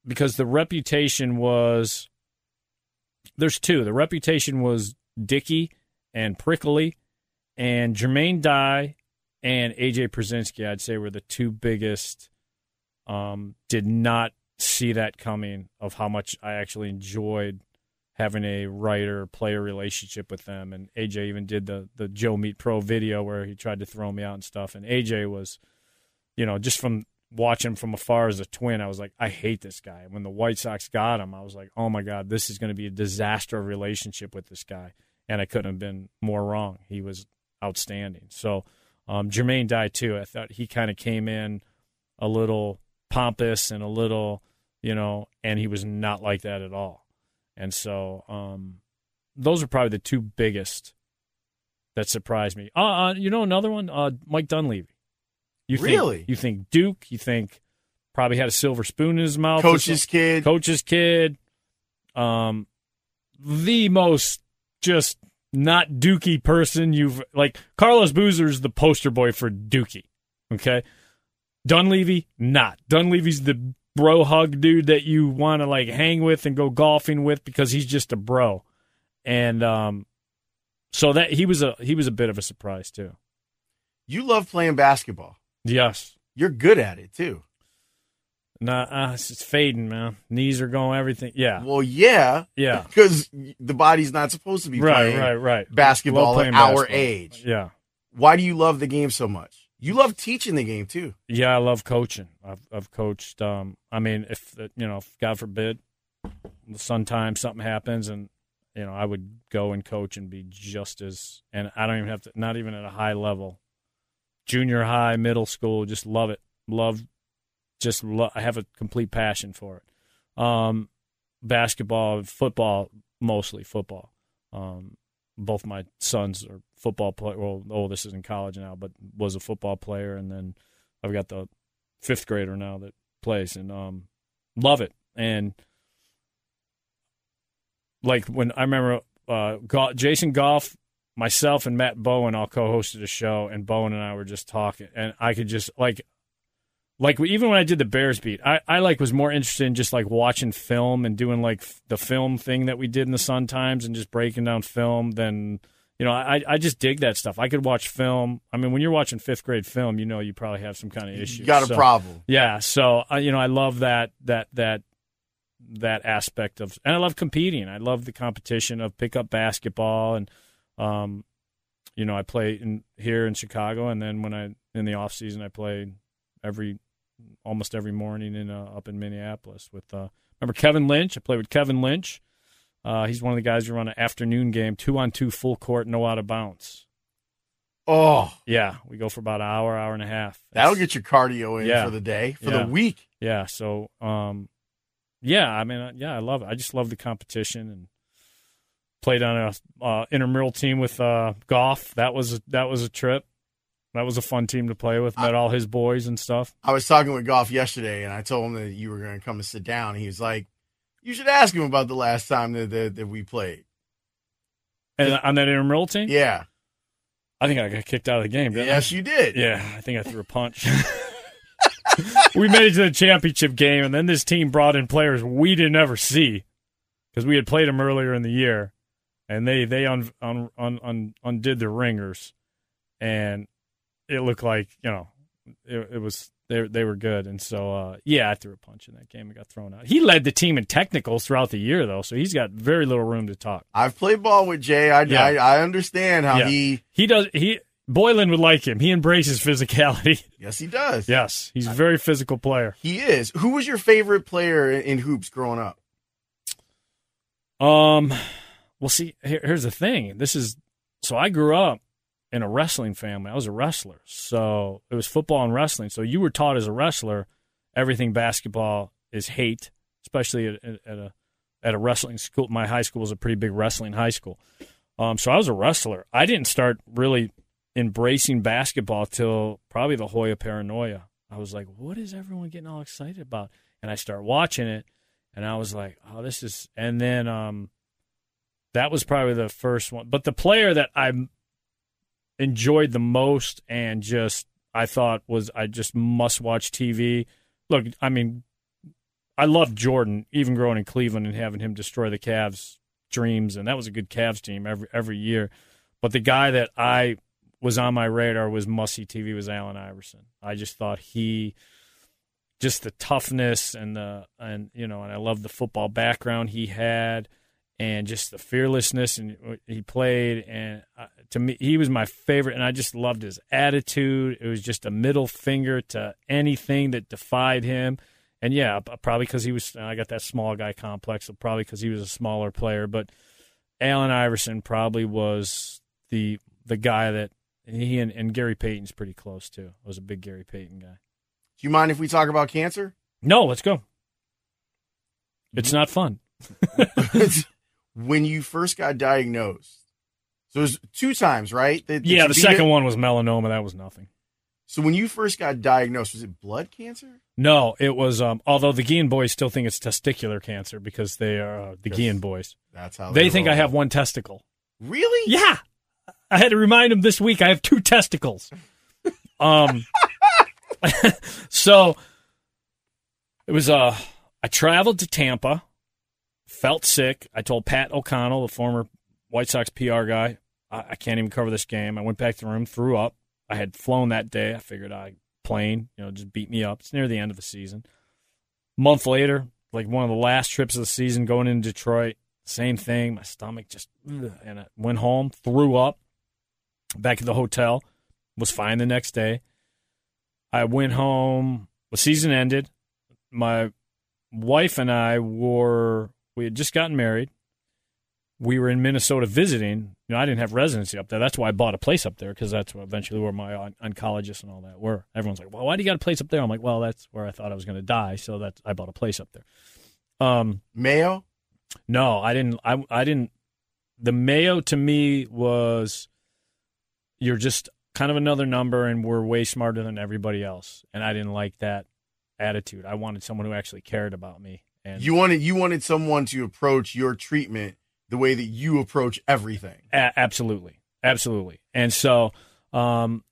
because the reputation was. There's two. The reputation was Dicky and Prickly, and Jermaine Dye and AJ Pierzynski, I'd say, were the two biggest. Um, did not see that coming of how much I actually enjoyed having a writer player relationship with them. And AJ even did the the Joe Meet Pro video where he tried to throw me out and stuff. And AJ was, you know, just from watching from afar as a twin, I was like, I hate this guy. When the White Sox got him, I was like, oh my god, this is going to be a disaster relationship with this guy. and I couldn't have been more wrong. He was outstanding. So um, Jermaine Dye too. I thought he kind of came in a little pompous and a little, you know, and he was not like that at all. And so um, those are probably the two biggest that surprised me. Uh, uh you know, another one, uh, Mike Dunleavy. You think, Really? You think Duke? You think probably had a silver spoon in his mouth? Coach's kid. coach's kid. Um, the most just not Dookie person you've like. Carlos Boozer's the poster boy for Dookie. Okay, Dunleavy not. Dunleavy's the bro hug dude that you want to like hang with and go golfing with because he's just a bro, and um, so that he was a he was a bit of a surprise too. You love playing basketball. Yes. You're good at it too. Nah, uh, it's fading, man. Knees are going, everything. Yeah, Well, yeah, yeah. because the body's not supposed to be Right, playing right, right. basketball Love at playing our age. Yeah. Why do you love the game so much? You love teaching the game too. Yeah, I love coaching. I've I've coached. Um, I mean, if uh, you know, if God forbid, sometimes something happens, and you know, I would go and coach and be just as. And I don't even have to. Not even at a high level. Junior high, middle school, just love it. Love, just lo- I have a complete passion for it. Um, basketball, football, mostly football. Um, both my sons are football player. Well, the oldest is in college now, but was a football player, and then I've got the fifth grader now that plays, and um, love it. And like when I remember uh, Jason Goff, myself, and Matt Bowen all co-hosted a show, and Bowen and I were just talking, and I could just like. Like even when I did the Bears beat, I, I like was more interested in just like watching film and doing like f- the film thing that we did in the Sun Times and just breaking down film than you know, I I just dig that stuff. I could watch film. I mean, when you're watching fifth grade film, you know you probably have some kind of issue. You got a So- problem. Yeah, so uh, you know, I love that that that that aspect of, and I love competing. I love the competition of pickup basketball, and um, you know, I play in here in Chicago, and then when I in the off season, I play every almost every morning in uh, up in Minneapolis with. Uh, remember Kevin Lynch? I played with Kevin Lynch. Uh, he's one of the guys who run an afternoon game, two on two, full court, no out of bounds. Oh, Yeah, we go for about an hour, hour and a half. that'll get your cardio in Yeah. for the day, for Yeah. the week. Yeah. So, um, yeah, I mean, uh, yeah, I love it. I just love the competition and played on a uh, intramural team with uh, Goff. That was that was a trip. That was a fun team to play with. Met all his boys and stuff. I was talking with Goff yesterday, and I told him that you were going to come and sit down. He was like, "You should ask him about the last time that that, that we played." And uh, on that intramural team, Yeah, I think I got kicked out of the game. Didn't yes, you did. Yeah, I think I threw a punch. we made it to the championship game, and then this team brought in players we didn't ever see because we had played them earlier in the year, and they they un, un, un, un, undid the ringers, and it looked like you know it, it was they they were good, and so uh, yeah, I threw a punch in that game and got thrown out. He led the team in technicals throughout the year though, so he's got very little room to talk. I've played ball with Jay. I, Yeah. I, I understand how Yeah. he. He does he. Boylan would like him. He embraces physicality. Yes, he does. yes, he's a very physical player. he is. Who was your favorite player in, in hoops growing up? Um, well, see, here, here's the thing. This is so I grew up in a wrestling family. I was a wrestler, so it was football and wrestling. So you were taught as a wrestler, everything basketball is hate, especially at, at, a at a wrestling school. My high school was a pretty big wrestling high school. Um, so I was a wrestler. I didn't start really embracing basketball till probably the Hoya Paranoia. I was like, what is everyone getting all excited about? And I start watching it, and I was like, oh, this is. And then um, that was probably the first one. But the player that I enjoyed the most and just I thought was I just must watch TV. Look, I mean, I loved Jordan, even growing in Cleveland and having him destroy the Cavs' dreams, and that was a good Cavs team every every year. But the guy that I was on my radar was must see TV was Allen Iverson. I just thought he just the toughness and the and you know and I love the football background he had and just the fearlessness and he played and uh, to me he was my favorite and I just loved his attitude it was just a middle finger to anything that defied him and yeah probably because he was I got that small guy complex so probably because he was a smaller player but Allen Iverson probably was the the guy that he and, and Gary Payton's pretty close too. I was a big Gary Payton guy. Do you mind if we talk about cancer? No, let's go. It's not fun. when you first got diagnosed, so it was two times, right? That- that Yeah, the second it? one was melanoma. That was nothing. So when you first got diagnosed, was it blood cancer? No, it was. Um, although the Guillen boys still think it's testicular cancer because they are uh, the Yes. Guillen boys. That's how They think I have one testicle. Really? Yeah, I had to remind them this week I have two testicles. Um, so it was. Uh, I traveled to Tampa, felt sick. I told Pat O'Connell, the former White Sox PR guy, I, I can't even cover this game. I went back to the room, threw up. I had flown that day. I figured I plane, you know, just beat me up. It's near the end of the season. month later, like one of the last trips of the season, going into Detroit, same thing. My stomach just, and I went home, threw up. Back at the hotel, was fine the next day. I went home. The season ended. My wife and I were we had just gotten married. We were in Minnesota visiting. You know, I didn't have residency up there. That's why I bought a place up there because that's eventually where my on- oncologists and all that were. Everyone's like, "Well, why do you got a place up there?" I'm like, "Well, that's where I thought I was going to die, so that's I bought a place up there." Um, Mayo? no, I didn't. I I didn't. The Mayo to me was you're just kind of another number, and we're way smarter than everybody else, and I didn't like that attitude. I wanted someone who actually cared about me. And You wanted you wanted someone to approach your treatment the way that you approach everything. A- absolutely, absolutely. And so, um,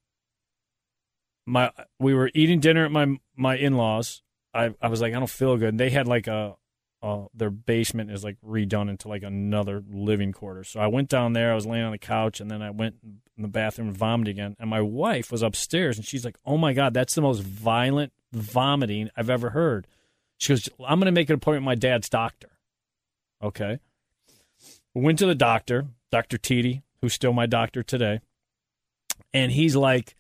my we were eating dinner at my my in laws. I I was like, I don't feel good. And they had like a, uh, their basement is like redone into like another living quarter. So I went down there. I was laying on the couch, and then I went in the bathroom and vomited again. And my wife was upstairs, and she's like, "Oh my god, that's the most violent vomiting I've ever heard." She goes, "I'm going to make an appointment with my dad's doctor." Okay. We went to the doctor, Dr. Teedy, who's still my doctor today. And he's like,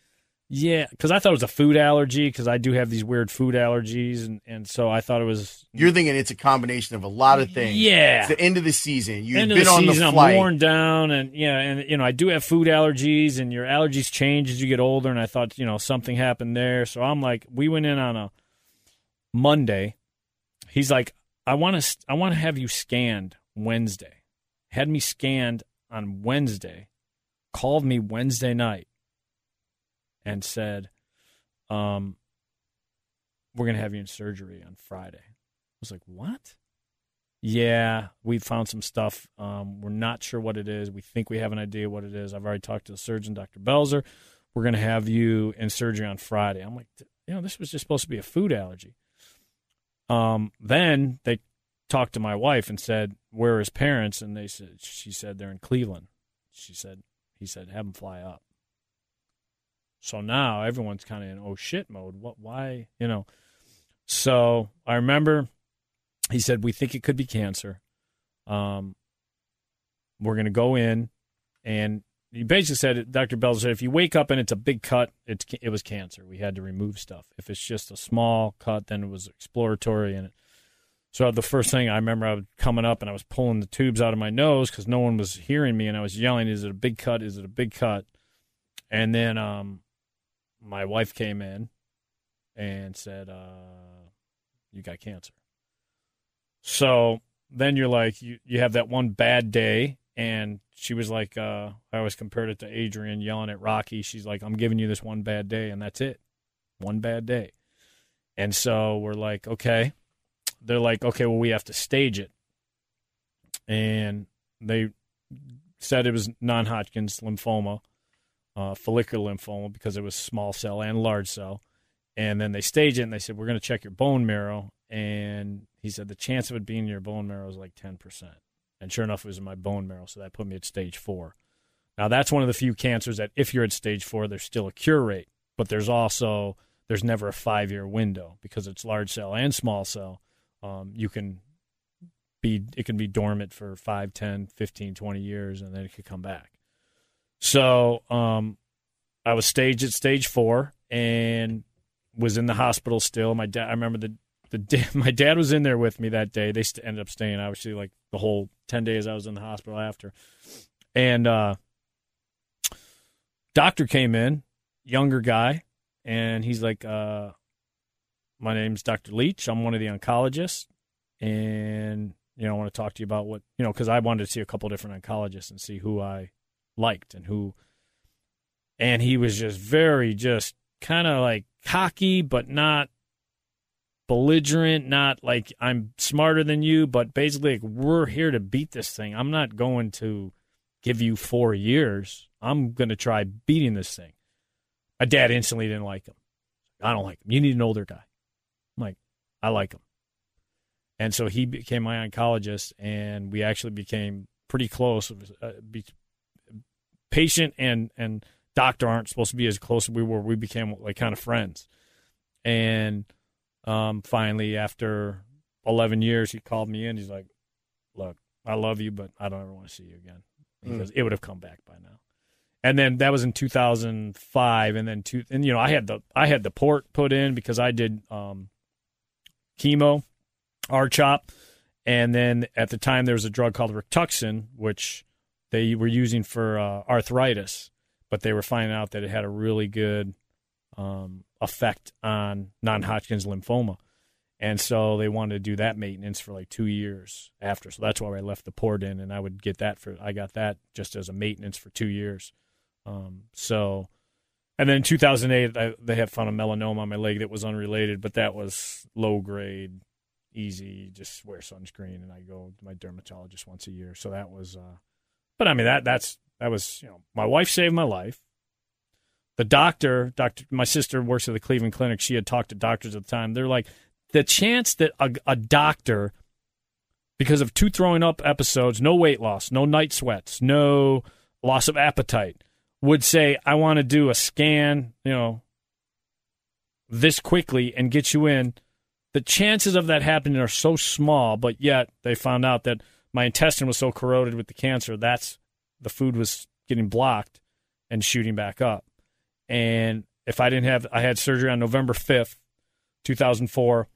yeah, because I thought it was a food allergy because I do have these weird food allergies. And, and so I thought it was. You're thinking it's a combination of a lot of things. Yeah. It's the end of the season. You've End been of the on season, the I'm worn down, and yeah, and you know, I do have food allergies, and your allergies change as you get older. And I thought, you know, something happened there. So I'm like, we went in on a Monday. He's like, I want to, I want to have you scanned Wednesday. Had me scanned on Wednesday. Called me Wednesday night and said, um, we're gonna have you in surgery on Friday. I was like, what? Yeah, we found some stuff. Um, we're not sure what it is. We think we have an idea what it is. I've already talked to the surgeon, Dr. Belzer. We're going to have you in surgery on Friday. I'm like, you know, this was just supposed to be a food allergy. Um, then they talked to my wife and said, "Where are his parents?" And they said, she said they're in Cleveland. She said, he said, have them fly up. So now everyone's kind of in oh shit mode. What? Why? You know. So I remember he said we think it could be cancer. Um, we're going to go in, and he basically said, Dr. Bell said, if you wake up and it's a big cut, it's it was cancer. We had to remove stuff. If it's just a small cut, then it was exploratory, and. So the first thing I remember, I was coming up and I was pulling the tubes out of my nose because no one was hearing me, and I was yelling, "Is it a big cut? Is it a big cut?" And then um, my wife came in and said, uh, "You got cancer." So then you're like, you, you have that one bad day. And she was like, uh, I always compared it to Adrian yelling at Rocky. She's like, I'm giving you this one bad day, and that's it. One bad day. And so we're like, okay. They're like, okay, well, we have to stage it. And they said it was non Hodgkin's lymphoma, uh, follicular lymphoma, because it was small cell and large cell. And then they staged it and they said, We're going to check your bone marrow. And he said, The chance of it being in your bone marrow is like 10%. And sure enough, it was in my bone marrow. So that put me at stage four. Now, that's one of the few cancers that if you're at stage four, there's still a cure rate. But there's also, there's never a five year window because it's large cell and small cell. Um, you can be, it can be dormant for 5, 10, 15, 20 years, and then it could come back. So um, I was staged at stage four and was in the hospital still. My dad, I remember the the my dad was in there with me that day. They st- ended up staying obviously like the whole ten days I was in the hospital after, and uh, doctor came in, younger guy, and he's like, uh, "My name's Doctor Leach. I'm one of the oncologists, and you know I want to talk to you about what you know because I wanted to see a couple different oncologists and see who I liked and who." And he was just very just kind of like cocky, but not belligerent, not like I'm smarter than you, but basically like, we're here to beat this thing. I'm not going to give you four years. I'm going to try beating this thing. My dad instantly didn't like him. I don't like him. You need an older guy. I'm like, I like him. And so he became my oncologist, and we actually became pretty close. Uh, be, patient and and doctor aren't supposed to be as close as we were. We became like kind of friends. And um, finally, after 11 years, he called me in. He's like, Look, I love you, but I don't ever want to see you again because mm. it would have come back by now. And then that was in 2005, and then two, and you know I had the I had the port put in because I did um, chemo, R-CHOP, and then at the time there was a drug called Rituxan, which they were using for uh, arthritis, but they were finding out that it had a really good um, effect on non-Hodgkin's lymphoma. And so they wanted to do that maintenance for like two years after. So that's why I left the port in, and I would get that for I got that just as a maintenance for two years. Um, so, and then in 2008, I, they had found a melanoma on my leg that was unrelated, but that was low grade, easy. Just wear sunscreen, and I go to my dermatologist once a year. So that was, uh, but I mean that that's that was you know my wife saved my life the doctor, doctor, my sister works at the Cleveland Clinic. She had talked to doctors at the time. They're like, the chance that a, a doctor, because of two throwing up episodes, no weight loss, no night sweats, no loss of appetite, would say, I want to do a scan, you know, this quickly and get you in. The chances of that happening are so small, but yet they found out that my intestine was so corroded with the cancer, that's the food was getting blocked and shooting back up. And if I didn't have, I had surgery on November 5th, 2004,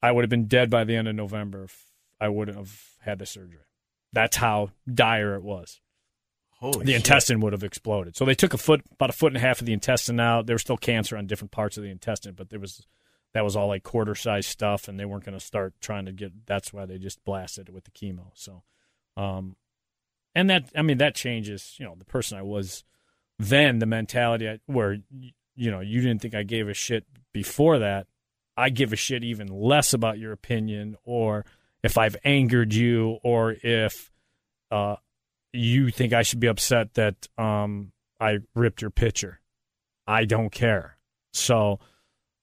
I would have been dead by the end of November if I wouldn't have had the surgery. That's how dire it was. Holy the shit. intestine would have exploded. So they took a foot, about a foot and a half of the intestine out. There was still cancer on different parts of the intestine, but there was that was all like quarter size stuff, and they weren't going to start trying to get. That's why they just blasted it with the chemo. So, um, and that I mean that changes. You know, the person I was then the mentality where you know you didn't think I gave a shit before that. I give a shit even less about your opinion, or if I've angered you, or if uh, you think I should be upset that um, I ripped your picture. I don't care. So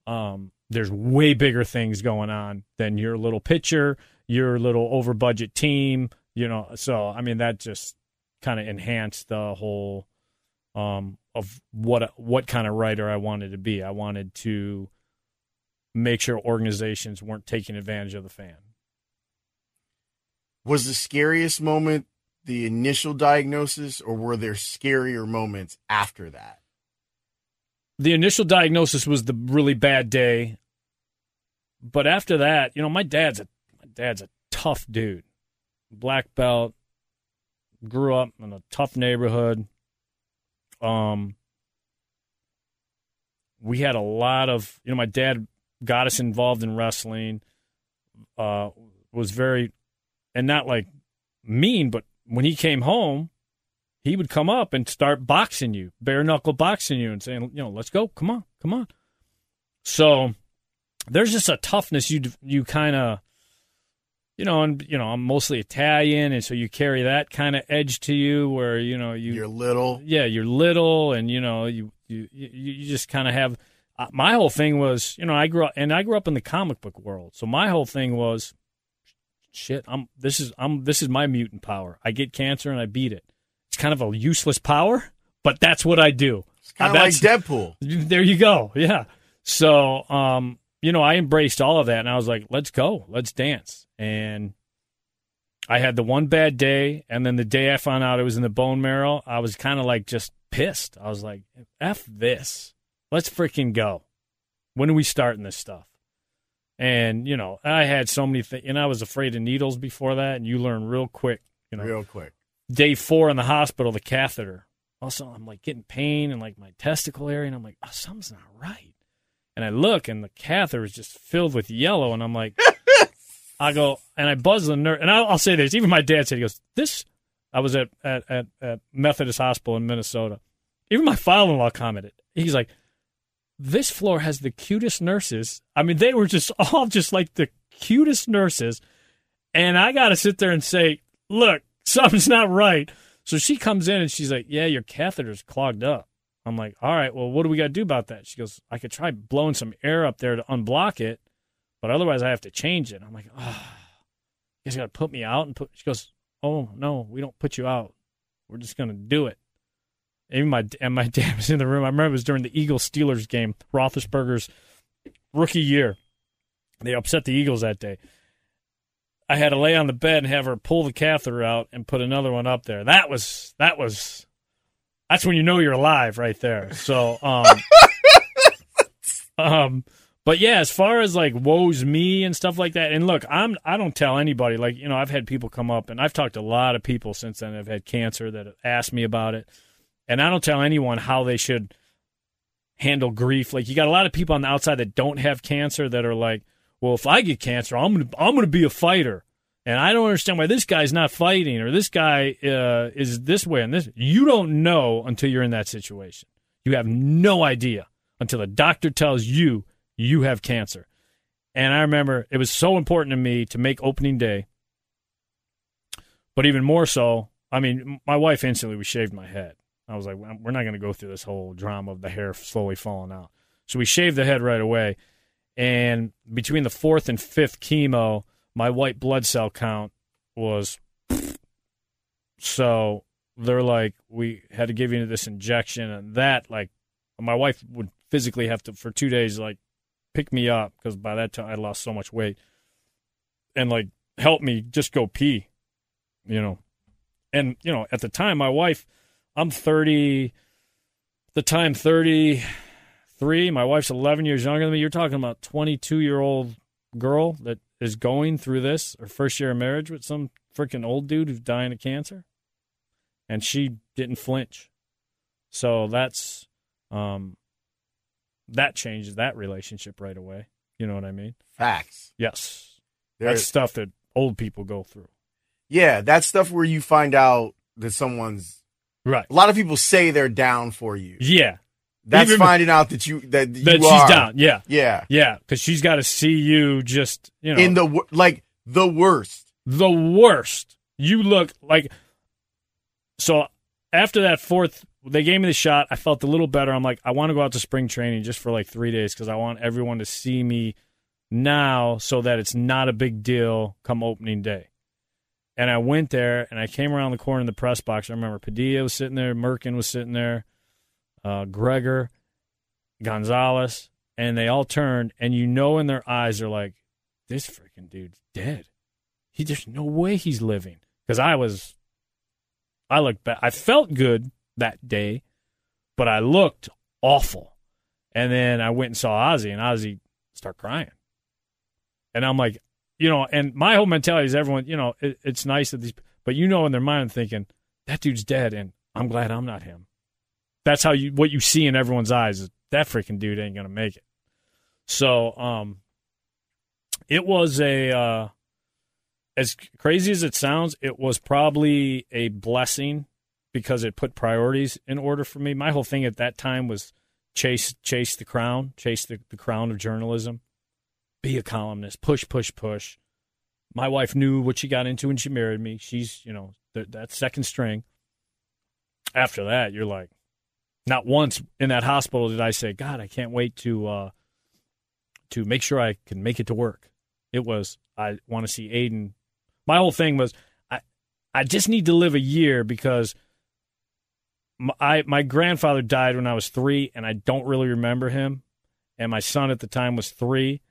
um, there's way bigger things going on than your little picture, your little over budget team. You know, so I mean that just kind of enhanced the whole um, of what what kind of writer I wanted to be. I wanted to make sure organizations weren't taking advantage of the fan. Was the scariest moment the initial diagnosis, or were there scarier moments after that? The initial diagnosis was the really bad day, but after that, you know, my dad's a my dad's a tough dude, black belt, grew up in a tough neighborhood um, we had a lot of, you know, my dad got us involved in wrestling, uh, was very, and not like mean, but when he came home, he would come up and start boxing you, bare knuckle boxing you, and saying, you know, let's go, come on, come on. So there's just a toughness you you kind of you know, and you know, I'm mostly Italian, and so you carry that kind of edge to you, where you know you you're little, yeah, you're little, and you know, you you you just kind of have. Uh, my whole thing was, you know, I grew up, and I grew up in the comic book world, so my whole thing was, shit, I'm this is I'm this is my mutant power. I get cancer and I beat it. It's kind of a useless power, but that's what I do. It's kind of like Deadpool. There you go. Yeah. So, um, you know, I embraced all of that, and I was like, let's go, let's dance and I had the one bad day, and then the day I found out it was in the bone marrow, I was kind of like just pissed. I was like, "F this, let's freaking go." When are we starting this stuff? And you know, I had so many things, and I was afraid of needles before that. And you learn real quick. You know, Real quick. day four in the hospital, the catheter. Also, I'm like getting pain in like my testicle area, and I'm like, oh, something's not right. And I look, and the catheter is just filled with yellow, and I'm like, I go, and I buzz the nurse, and I'll, I'll say this. Even my dad said, he goes, this. I was at at, at, at Methodist Hospital in Minnesota. Even my father-in-law commented. He's like, this floor has the cutest nurses. I mean, they were just all just like the cutest nurses. And I got to sit there and say, look, something's not right. So she comes in and she's like, yeah, your catheter's clogged up. I'm like, all right, well, what do we got to do about that? She goes, I could try blowing some air up there to unblock it, but otherwise I have to change it. I'm like, oh, you guys got to put me out and put. She goes, oh no, we don't put you out. We're just gonna do it. Even my and my dad was in the room. I remember it was during the Eagles Steelers game, Roethlisberger's rookie year. They upset the Eagles that day. I had to lay on the bed and have her pull the catheter out and put another one up there. That was that was that's when you know you're alive right there. So um um but yeah, as far as like woes me and stuff like that, and look, I'm I don't tell anybody. Like you know, I've had people come up, and I've talked to a lot of people since then. I've had cancer that have asked me about it, and I don't tell anyone how they should handle grief. Like you got a lot of people on the outside that don't have cancer that are like, well, if I get cancer, I'm gonna I'm gonna be a fighter, and I don't understand why this guy's not fighting or this guy uh, is this way and this. You don't know until you're in that situation. You have no idea until the doctor tells you you have cancer. And I remember it was so important to me to make opening day. But even more so, I mean, my wife instantly we shaved my head. I was like, we're not going to go through this whole drama of the hair slowly falling out. So we shaved the head right away. And between the fourth and fifth chemo, my white blood cell count was so they're like, we had to give you this injection, and that like, my wife would physically have to for two days like pick me up because by that time I lost so much weight and like help me just go pee, you know. And you know, at the time, my wife, I'm 30. The time 33. My wife's 11 years younger than me. You're talking about 22 year old girl that is going through this, her first year of marriage with some freaking old dude who's dying of cancer, and she didn't flinch. So that's um, that changes that relationship right away. You know what I mean? Facts. Yes. There- That's stuff that old people go through. Yeah, that's stuff where you find out that someone's. Right. A lot of people say they're down for you. Yeah. That's Even- finding out that you that, you she's are. down. Yeah. Yeah, Yeah. Because she's got to see you just, you know, in the like the worst. the worst. You look like. So after that fourth, they gave me the shot. I felt a little better. I'm like, I want to go out to spring training just for like three days because I want everyone to see me now so that it's not a big deal come opening day. And I went there and I came around the corner in the press box. I remember Padilla was sitting there, Merkin was sitting there, uh, Gregor, Gonzales, and they all turned, and you know in their eyes they're like, "This freaking dude's dead. He there's no way he's living." Because I was, I looked back. I felt good that day, but I looked awful. And then I went and saw Ozzie, and Ozzie start crying, and I'm like, you know, and my whole mentality is everyone, you know, it, it's nice that these, but you know, in their mind thinking that dude's dead, and I'm glad I'm not him. That's how you what you see in everyone's eyes is that freaking dude ain't gonna make it. So, um, it was a uh, as crazy as it sounds, it was probably a blessing because it put priorities in order for me. My whole thing at that time was chase chase the crown, chase the, the crown of journalism, be a columnist, push, push, push. My wife knew what she got into when she married me. She's, you know, th- that second string. After that, you're like, not once in that hospital did I say, God, I can't wait to uh, to make sure I can make it to work. It was I want to see Aiden. My whole thing was I I just need to live a year because my I, my grandfather died when I was three, and I don't really remember him. And my son at the time was three,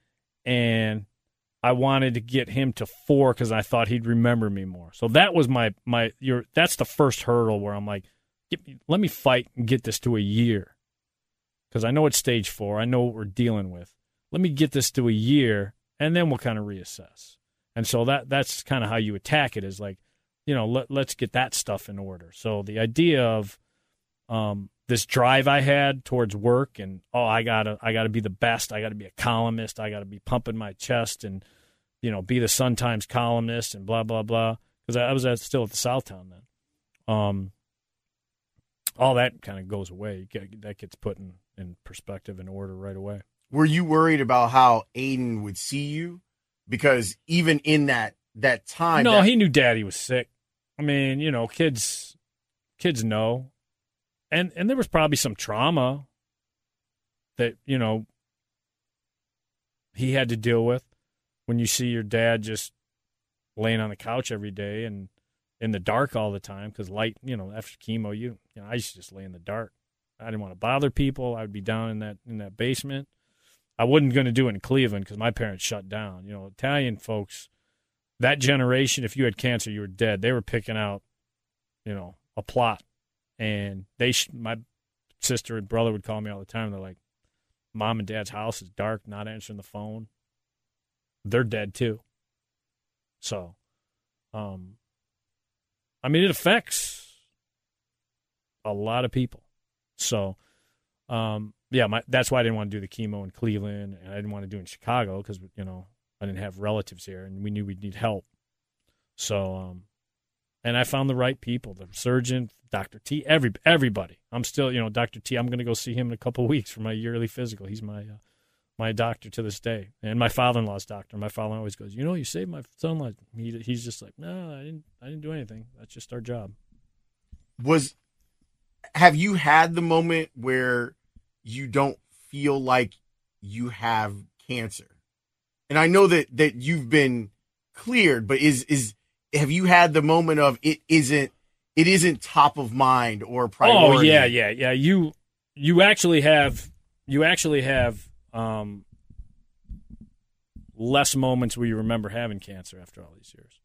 and I wanted to get him to four because I thought he'd remember me more. So that was my my your that's the first hurdle where I'm like, me, let me fight and get this to a year because I know it's stage four. I know what we're dealing with. Let me get this to a year, and then we'll kind of reassess. And so that that's kind of how you attack it is like, you know, let, let's get that stuff in order. So the idea of um, this drive I had towards work and oh, I gotta I gotta be the best. I gotta be a columnist. I gotta be pumping my chest and you know be the Sun Times columnist and blah blah blah. Because I, I was at, still at the Southtown then. Um, all that kind of goes away. Get, that gets put in, in perspective and order right away. Were you worried about how Aiden would see you? Because even in that that time, no, that- he knew Daddy was sick. I mean, you know, kids kids know, and and there was probably some trauma that you know he had to deal with when you see your dad just laying on the couch every day and in the dark all the time because light, you know, after chemo, you, you know, I used to just lay in the dark. I didn't want to bother people. I would be down in that in that basement. I wasn't going to do it in Cleveland because my parents shut down. You know, Italian folks, that generation, if you had cancer, you were dead. They were picking out, you know, a plot, and they, sh- my sister and brother would call me all the time. They're like, "Mom and Dad's house is dark, not answering the phone. They're dead too." So, um, I mean, it affects a lot of people. So, um, yeah, my, that's why I didn't want to do the chemo in Cleveland, and I didn't want to do it in Chicago because you know I didn't have relatives here, and we knew we'd need help. So, um, and I found the right people: the surgeon, Doctor T, every everybody. I'm still, you know, Doctor T. I'm going to go see him in a couple of weeks for my yearly physical. He's my uh, my doctor to this day, and my father-in-law's doctor. My father always goes, "You know, you saved my son." He, he's just like, "No, I didn't. I didn't do anything. That's just our job." was have you had the moment where you don't feel like you have cancer and i know that that you've been cleared but is is have you had the moment of it isn't it isn't top of mind or priority Oh yeah, yeah, yeah. You you actually have you actually have um, less moments where you remember having cancer after all these years.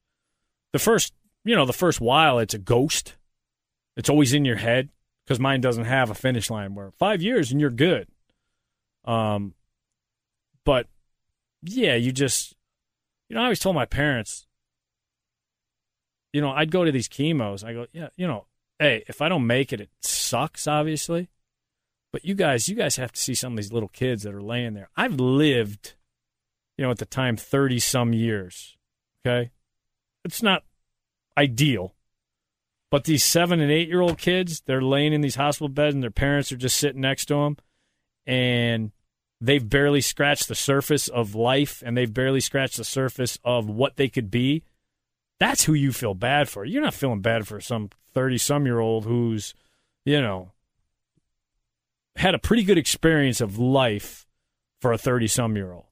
The first, you know, the first while it's a ghost. It's always in your head because mine doesn't have a finish line where five years and you're good. Um, but yeah, you just, you know, I always told my parents, you know, I'd go to these chemos. I go, yeah, you know, hey, if I don't make it, it sucks, obviously. But you guys, you guys have to see some of these little kids that are laying there. I've lived, you know, at the time, 30 some years. Okay. It's not ideal. But these seven and eight year old kids, they're laying in these hospital beds and their parents are just sitting next to them. And they've barely scratched the surface of life and they've barely scratched the surface of what they could be. That's who you feel bad for. You're not feeling bad for some 30 some year old who's, you know, had a pretty good experience of life for a 30 some year old.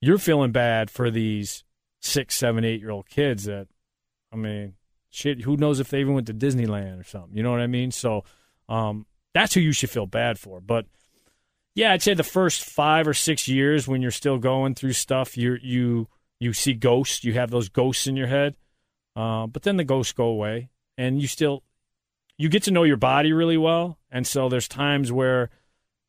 You're feeling bad for these six, seven, eight year old kids that, I mean, shit, who knows if they even went to Disneyland or something. You know what I mean? So um, that's who you should feel bad for. But yeah, I'd say the first five or six years when you're still going through stuff, you you you see ghosts. You have those ghosts in your head, uh, but then the ghosts go away, and you still you get to know your body really well. And so there's times where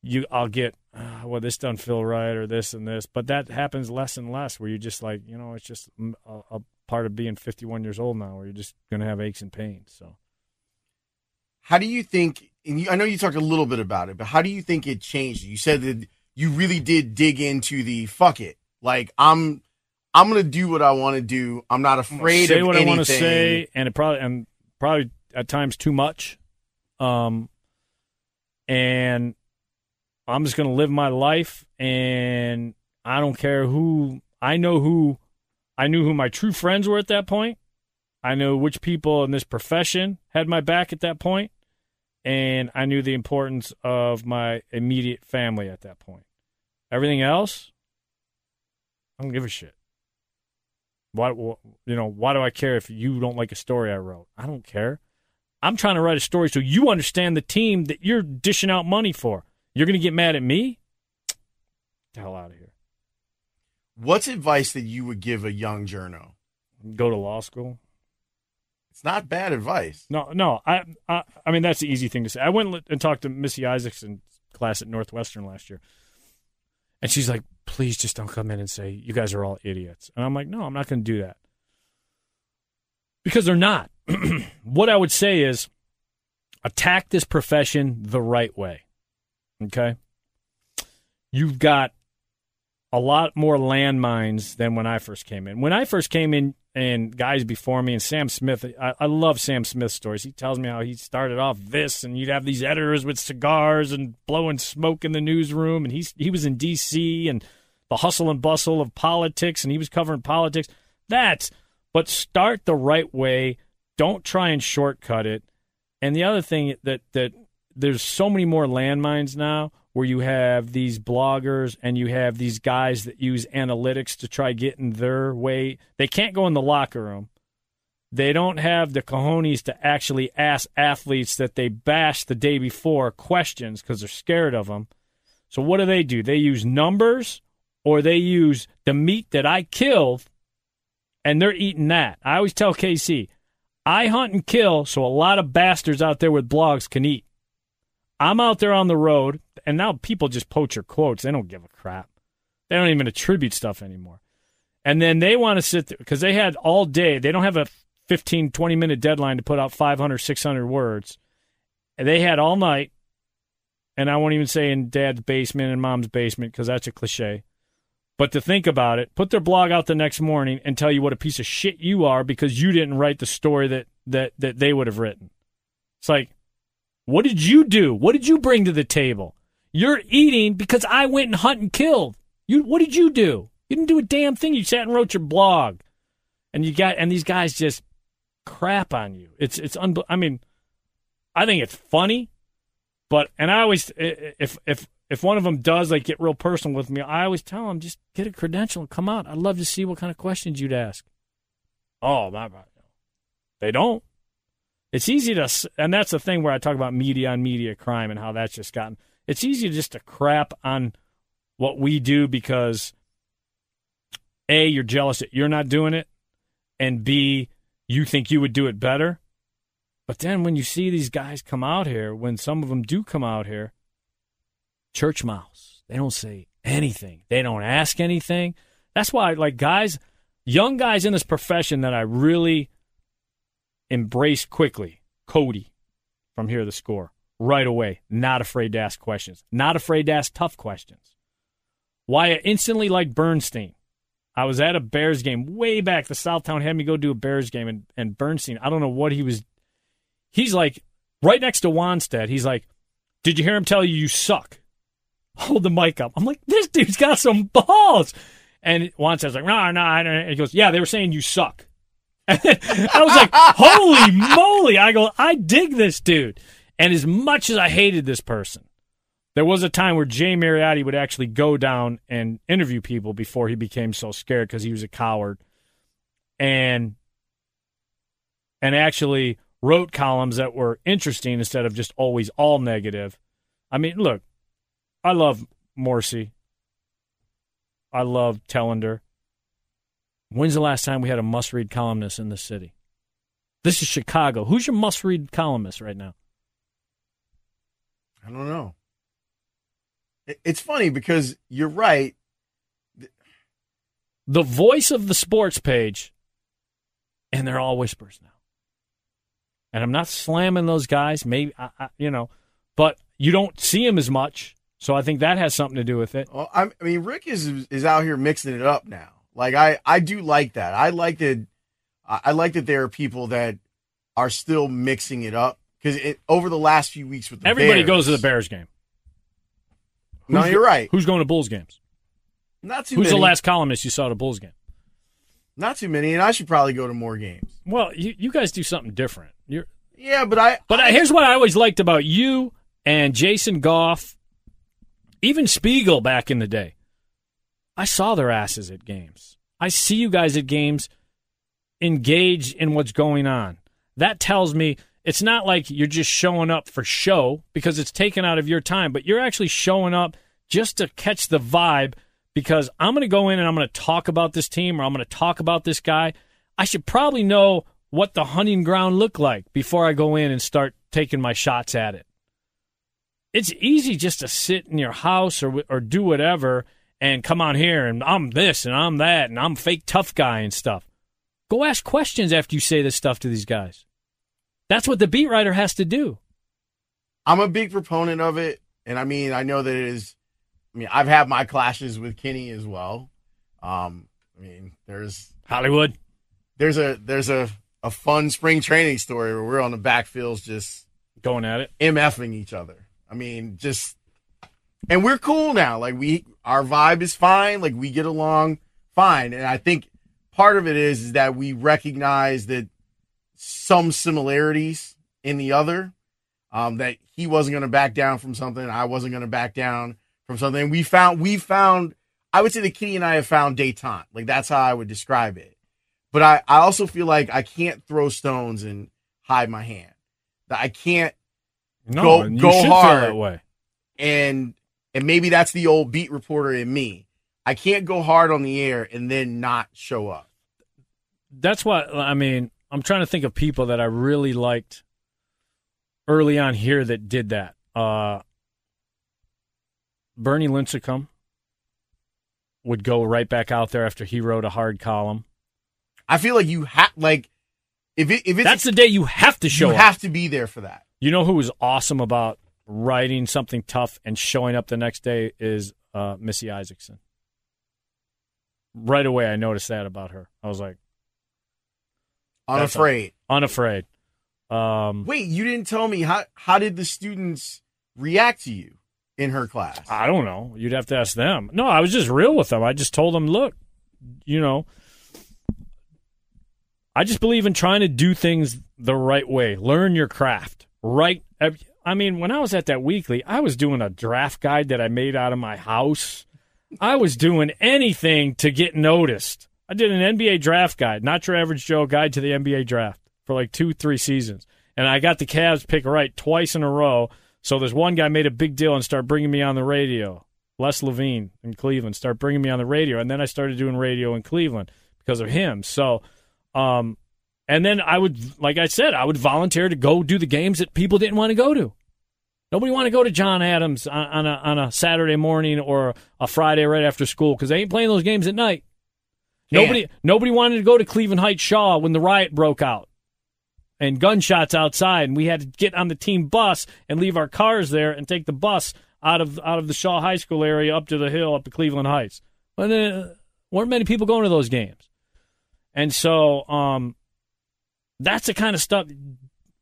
you I'll get ah, well this doesn't feel right or this and this, but that happens less and less. Where you're just like you know it's just a, a part of being 51 years old now, where you're just gonna have aches and pains. So how do you think and you, i know you talked a little bit about it but how do you think it changed you said that you really did dig into the fuck it like i'm i'm gonna do what i want to do i'm not afraid say of what anything. I want to say, and it probably and probably at times too much. Um, and I'm just gonna live my life, and I don't care who. I know who. I knew who my true friends were at that point. I know which people in this profession had my back at that point, and I knew the importance of my immediate family at that point. Everything else, I don't give a shit. Why, you know, why do I care if you don't like a story I wrote? I don't care. I'm trying to write a story so you understand the team that you're dishing out money for. You're going to get mad at me? Get the hell out of here. what's advice that you would give a young journo Go to law school. it's not bad advice No, no. I, I, I mean, that's the easy thing to say. I went and talked to Missy Isaacson class at Northwestern last year, and she's like, please just don't come in and say you guys are all idiots. And I'm like, no, I'm not going to do that because they're not. what I would say is attack this profession the right way. Okay, you've got a lot more landmines than when I first came in. When I first came in, and guys before me, and Sam Smith, I, I, love Sam Smith's stories. He tells me how he started off this, and you'd have these editors with cigars and blowing smoke in the newsroom, and he's he was in D.C. and the hustle and bustle of politics, and he was covering politics. That's but start the right way. Don't try and shortcut it. And the other thing that that there's so many more landmines now where you have these bloggers and you have these guys that use analytics to try getting their way. They can't go in the locker room. They don't have the cojones to actually ask athletes that they bashed the day before questions because they're scared of them. So what do they do? They use numbers or they use the meat that I killed and they're eating that. I always tell KC, I hunt and kill so a lot of bastards out there with blogs can eat. I'm out there on the road, and now people just poach your quotes. They don't give a crap. They don't even attribute stuff anymore. And then they want to sit there because they had all day. They don't have a 15, 20 minute deadline to put out 500, 600 words. And they had all night. And I won't even say in dad's basement and mom's basement because that's a cliche. But to think about it, put their blog out the next morning and tell you what a piece of shit you are because you didn't write the story that, that, that they would have written. It's like, what did you do? What did you bring to the table? You're eating because I went and hunt and killed. You what did you do? You didn't do a damn thing. You sat and wrote your blog. And you got and these guys just crap on you. It's it's un, I mean, I think it's funny, but and I always if if if one of them does like get real personal with me, I always tell them just get a credential and come out. I'd love to see what kind of questions you'd ask. Oh, my, they don't. It's easy to, and that's the thing where I talk about media on media crime and how that's just gotten. It's easy just to crap on what we do because a you're jealous that you're not doing it, and b you think you would do it better. But then when you see these guys come out here, when some of them do come out here, church mouse, they don't say anything. They don't ask anything. That's why, like guys, young guys in this profession that I really embraced quickly. Cody from here the score right away. Not afraid to ask questions. Not afraid to ask tough questions. Why I instantly like Bernstein. I was at a Bears game way back. The Southtown had me go do a Bears game, and, and Bernstein, I don't know what he was. He's like right next to Wannstedt. He's like, Did you hear him tell you you suck? Hold the mic up. I'm like, This dude's got some balls. And Wannstedt's like, No, no. And he goes, Yeah, they were saying you suck. I was like, holy moly. I go, I dig this dude. And as much as I hated this person, there was a time where Jay Mariotti would actually go down and interview people before he became so scared because he was a coward. And and actually wrote columns that were interesting instead of just always all negative. I mean, look, I love Morrissey. I love Telander. When's the last time we had a must read columnist in the city? This is Chicago. Who's your must read columnist right now? I don't know. It's funny because you're right. The voice of the sports page, and they're all whispers now. And I'm not slamming those guys, maybe, I, I, you know, but you don't see them as much. So I think that has something to do with it. Well, I mean, Rick is is out here mixing it up now. Like I, I do like that. I like that. I like that there are people that are still mixing it up because over the last few weeks with the everybody Bears, goes to the Bears game. no, you're right. Who's going to Bulls games? Not too Who's many. the last columnist you saw at a Bulls game? Not too many, and I should probably go to more games. Well, you, you guys do something different. You're, Yeah, but I. but I, here's what I always liked about you and Jason Goff, even Spiegel back in the day. I saw their asses at games. I see you guys at games engaged in what's going on. That tells me it's not like you're just showing up for show because it's taken out of your time, but you're actually showing up just to catch the vibe because I'm going to go in and I'm going to talk about this team or I'm going to talk about this guy. I should probably know what the hunting ground look like before I go in and start taking my shots at it. It's easy just to sit in your house or or do whatever and come on here and I'm this and I'm that and I'm fake tough guy and stuff. Go ask questions after you say this stuff to these guys. That's what the beat writer has to do. I'm a big proponent of it, and I mean, I know that it is. I mean, I've had my clashes with Kenny as well. Um, I mean, there's Hollywood. There's a there's a a fun spring training story where we're on the backfields just going at it, mfing each other. I mean, just and we're cool now. Like we, our vibe is fine. Like we get along fine, and I think part of it is, is that we recognize that some similarities in the other. Um, that he wasn't going to back down from something, I wasn't going to back down from something. We found we found I would say that Kenny and I have found detente. Like that's how I would describe it. But I, I also feel like I can't throw stones and hide my hand. That I can't no, go go hard. And and maybe that's the old beat reporter in me. I can't go hard on the air and then not show up. That's what I mean. I'm trying to think of people that I really liked early on here that did that. Uh, Bernie Lincicome would go right back out there after he wrote a hard column. I feel like you have like if it if it's that's the day you have to show. You up. have to be there for that. You know who was awesome about writing something tough and showing up the next day is uh, Missy Isaacson. Right away, I noticed that about her. I was like, unafraid, unafraid. Um, Wait, you didn't tell me how how did the students react to you in her class? I don't know. You'd have to ask them. No, I was just real with them. I just told them, look, you know, I just believe in trying to do things the right way. Learn your craft. Right. I mean, when I was at that weekly, I was doing a draft guide that I made out of my house. I was doing anything to get noticed. I did an NBA draft guide, not your average Joe guide to the NBA draft for like two, three seasons. And I got the Cavs pick right twice in a row. So there's one guy made a big deal and started bringing me on the radio. Les Levine in Cleveland started bringing me on the radio. And then I started doing radio in Cleveland because of him. So, um, and then I would, like I said, I would volunteer to go do the games that people didn't want to go to. Nobody want to go to John Adams on, on, a, on a Saturday morning or a Friday right after school because they ain't playing those games at night. Nobody, nobody wanted to go to Cleveland Heights Shaw when the riot broke out and gunshots outside, and we had to get on the team bus and leave our cars there and take the bus out of out of the Shaw High School area up to the hill up to Cleveland Heights. But uh, weren't many people going to those games, and so um, that's the kind of stuff.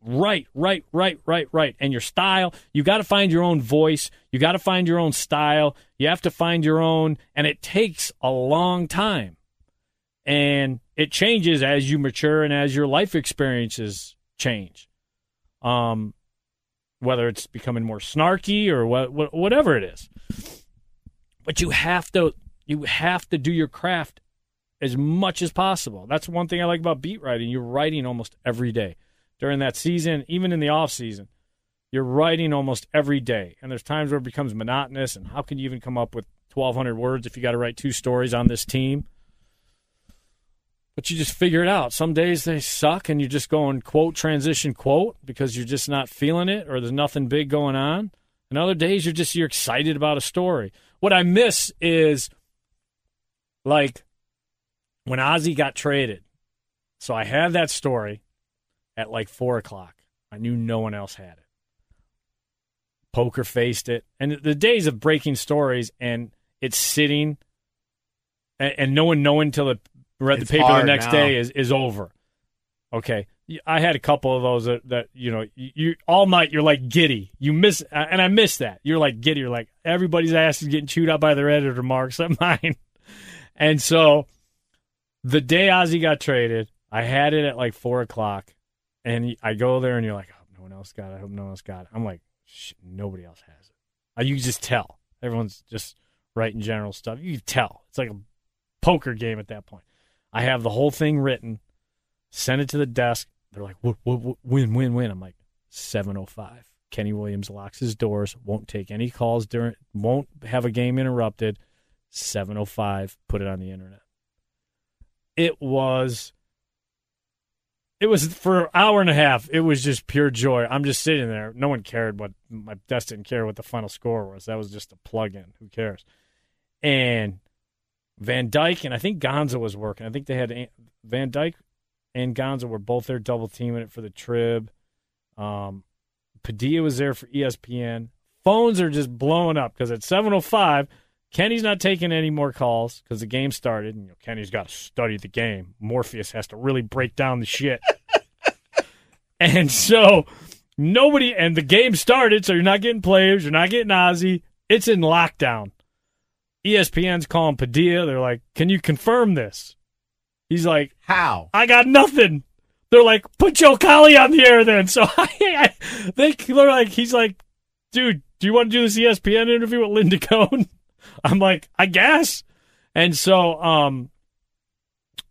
Right, right, right, right, right. And your style, you got to find your own voice. You got to find your own style. You have to find your own, and it takes a long time. And it changes as you mature and as your life experiences change. Um, whether it's becoming more snarky or what, what, whatever it is. But you have to you have to do your craft as much as possible. That's one thing I like about beat writing. You're writing almost every day during that season, even in the off season. You're writing almost every day, and there's times where it becomes monotonous. And how can you even come up with 1,200 words if you got to write two stories on this team? But you just figure it out. Some days they suck, and you're just going quote transition quote because you're just not feeling it, or there's nothing big going on. And other days you're just you're excited about a story. What I miss is like when Ozzie got traded. So I had that story at like four o'clock. I knew no one else had it. Poker faced it. And the days of breaking stories and it's sitting and, and no one knowing until it read It's the paper the next now. day is, is over. Okay. I had a couple of those that, that you know, you, you all night you're like giddy. You miss, uh, and I miss that. You're like giddy. You're like everybody's ass is getting chewed out by their editor, Mark, except mine. And so the day Ozzie got traded, I had it at like four o'clock, and I go there, and you're like, no one else got it. I hope no one else got it. I'm like, nobody else has it. Uh, You just tell. Everyone's just writing general stuff. You tell. It's like a poker game at that point. I have the whole thing written, send it to the desk. They're like, what, what, win, win, win. I'm like, 705. Kenny Williams locks his doors, won't take any calls during, won't have a game interrupted. 705, put it on the internet. It was, it was for an hour and a half. It was just pure joy. I'm just sitting there. No one cared what, my desk didn't care what the final score was. That was just a plug in. Who cares? and Van Dyck and I think Gonza was working. I think they had Van Dyck and Gonza were both there double teaming it for the Trib. Um, Padilla was there for ESPN. Phones are just blowing up because at 7:05, Kenny's not taking any more calls because the game started. And, you know, Kenny's got to study the game. Morpheus has to really break down the shit. and so nobody and the game started, so you're not getting players, you're not getting Ozzie. It's in lockdown. ESPN's calling Padilla. They're like, "Can you confirm this?" He's like, "How? I got nothing." They're like, "Put Joe Cowley on the air then." So I, I, they, they're like, he's like, "Dude, do you want to do this ESPN interview with Linda Cohn?" I'm like, "I guess." And so, um,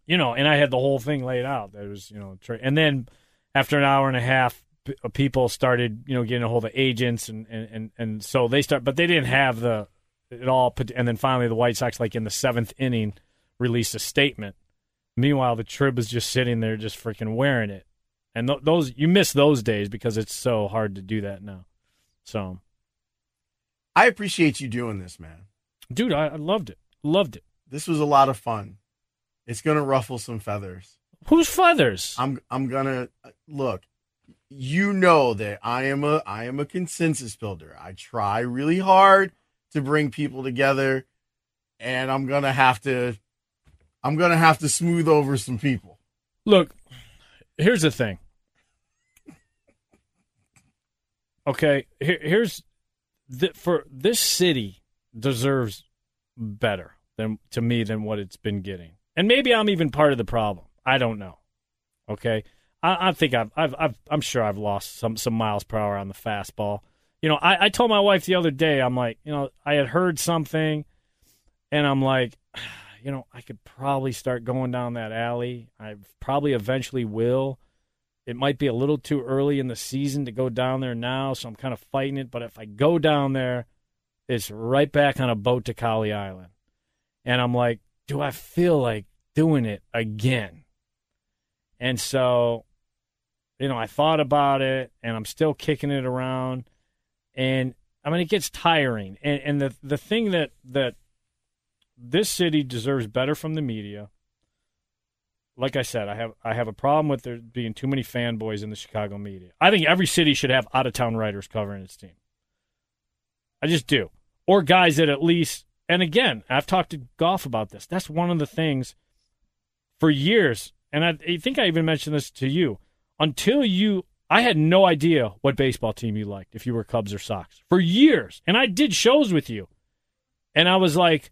you know, and I had the whole thing laid out. That was, you know, and then after an hour and a half, people started, you know, getting a hold of agents, and and and, and so they start, but they didn't have the it all put, and then finally the White Sox, like in the seventh inning, released a statement. Meanwhile, the Trib was just sitting there, just freaking wearing it, and th- those you miss those days because it's so hard to do that now. So, I appreciate you doing this, man. Dude, I, I loved it. Loved it. This was a lot of fun. It's gonna ruffle some feathers. Whose feathers? I'm I'm gonna look. You know that I am a I am a consensus builder. I try really hard to bring people together, and I'm gonna have to I'm gonna have to smooth over some people. Look, here's the thing. Okay, here, here's the, for this city deserves better than to me than what it's been getting, and maybe I'm even part of the problem. I don't know. Okay, I, I think I've, I've, I've, I'm sure I've lost some some miles per hour on the fastball you know, I, I told my wife the other day, I'm like, you know, I had heard something, and I'm like, you know, I could probably start going down that alley. I probably eventually will. It might be a little too early in the season to go down there now, so I'm kind of fighting it. But if I go down there, it's right back on a boat to Cowley Island. And I'm like, do I feel like doing it again? And so, you know, I thought about it and I'm still kicking it around and I mean it gets tiring. And and the the thing that that this city deserves better from the media. Like I said, I have I have a problem with there being too many fanboys in the Chicago media. I think every city should have out of town writers covering its team. I just do. Or guys that at least and again, I've talked to Goff about this. That's one of the things for years, and I, I think I even mentioned this to you. Until you I had no idea what baseball team you liked, if you were Cubs or Sox, for years. And I did shows with you. And I was like,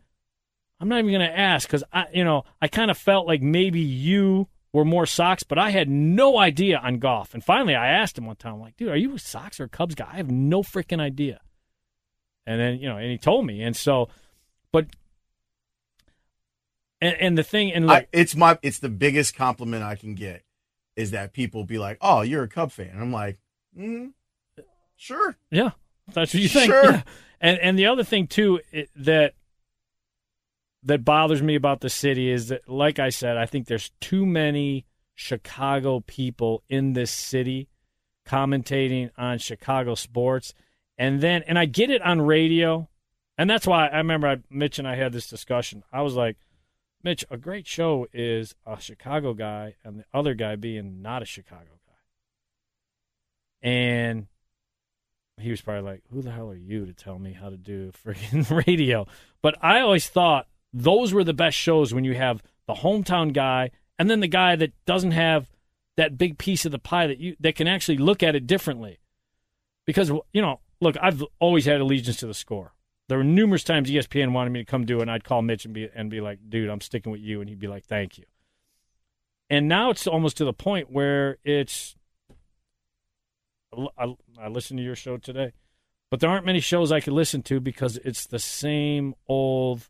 I'm not even going to ask because I, you know, I kind of felt like maybe you were more Sox, but I had no idea on Goff. And finally, I asked him one time, I'm like, dude, are you a Sox or a Cubs guy? I have no freaking idea. And then, you know, and he told me. And so, but, and, and the thing, and look, I, it's my, it's the biggest compliment I can get is that people be like, "Oh, you're a Cub fan." And I'm like, mm, "Sure, yeah, that's what you think." Sure. Yeah. And and the other thing too it, that that bothers me about the city is that, like I said, I think there's too many Chicago people in this city commentating on Chicago sports, and then and I get it on radio, and that's why I remember I, Mitch and I had this discussion. I was like Mitch, a great show is a Chicago guy and the other guy being not a Chicago guy. And he was probably like, Who the hell are you to tell me how to do freaking radio? But I always thought those were the best shows when you have the hometown guy and then the guy that doesn't have that big piece of the pie that you that can actually look at it differently. Because you know, look, I've always had allegiance to the score. There were numerous times ESPN wanted me to come do it, and I'd call Mitch and be and be like, "Dude, I'm sticking with you," and he'd be like, "Thank you." And now it's almost to the point where it's. I, I listened to your show today, but there aren't many shows I could listen to because it's the same old.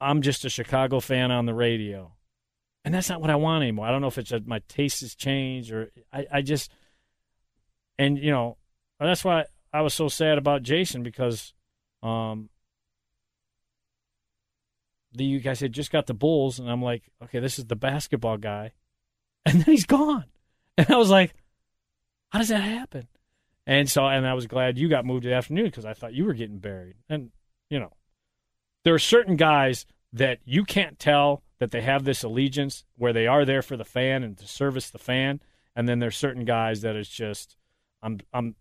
I'm just a Chicago fan on the radio, and that's not what I want anymore. I don't know if it's a, my taste has changed or I, I just, and you know, that's why I was so sad about Jason because um, the you guys had just got the Bulls, and I'm like, okay, this is the basketball guy, and then he's gone, and I was like, how does that happen? And so, and I was glad you got moved to the afternoon because I thought you were getting buried, and you know, there are certain guys that you can't tell that they have this allegiance where they are there for the fan and to service the fan, and then there's certain guys that it's just I'm I'm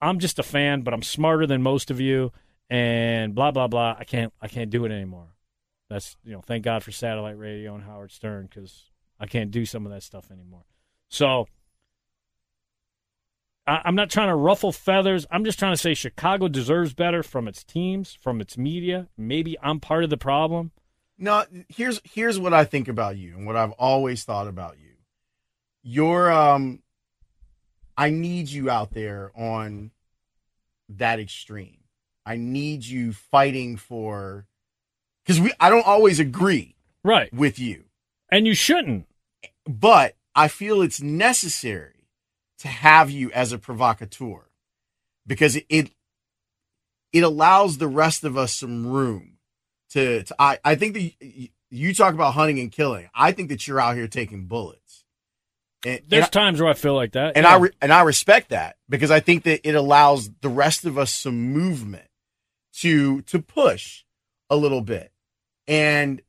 I'm just a fan, but I'm smarter than most of you, and blah blah blah. I can't I can't do it anymore. That's you know, thank God for satellite radio and Howard Stern because I can't do some of that stuff anymore. So I, I'm not trying to ruffle feathers. I'm just trying to say Chicago deserves better from its teams, from its media. Maybe I'm part of the problem. No, here's here's what I think about you and what I've always thought about you. You're um I need you out there on that extreme. I need you fighting for because we I don't always agree Right. with you, And you shouldn't. but I feel it's necessary to have you as a provocateur because it it, it allows the rest of us some room to, to I, I think that you, you talk about hunting and killing. I think that you're out here taking bullets. And, There's and, times where I feel like that. and yeah. I re, and I respect that because I think that it allows the rest of us some movement to to push a little bit, and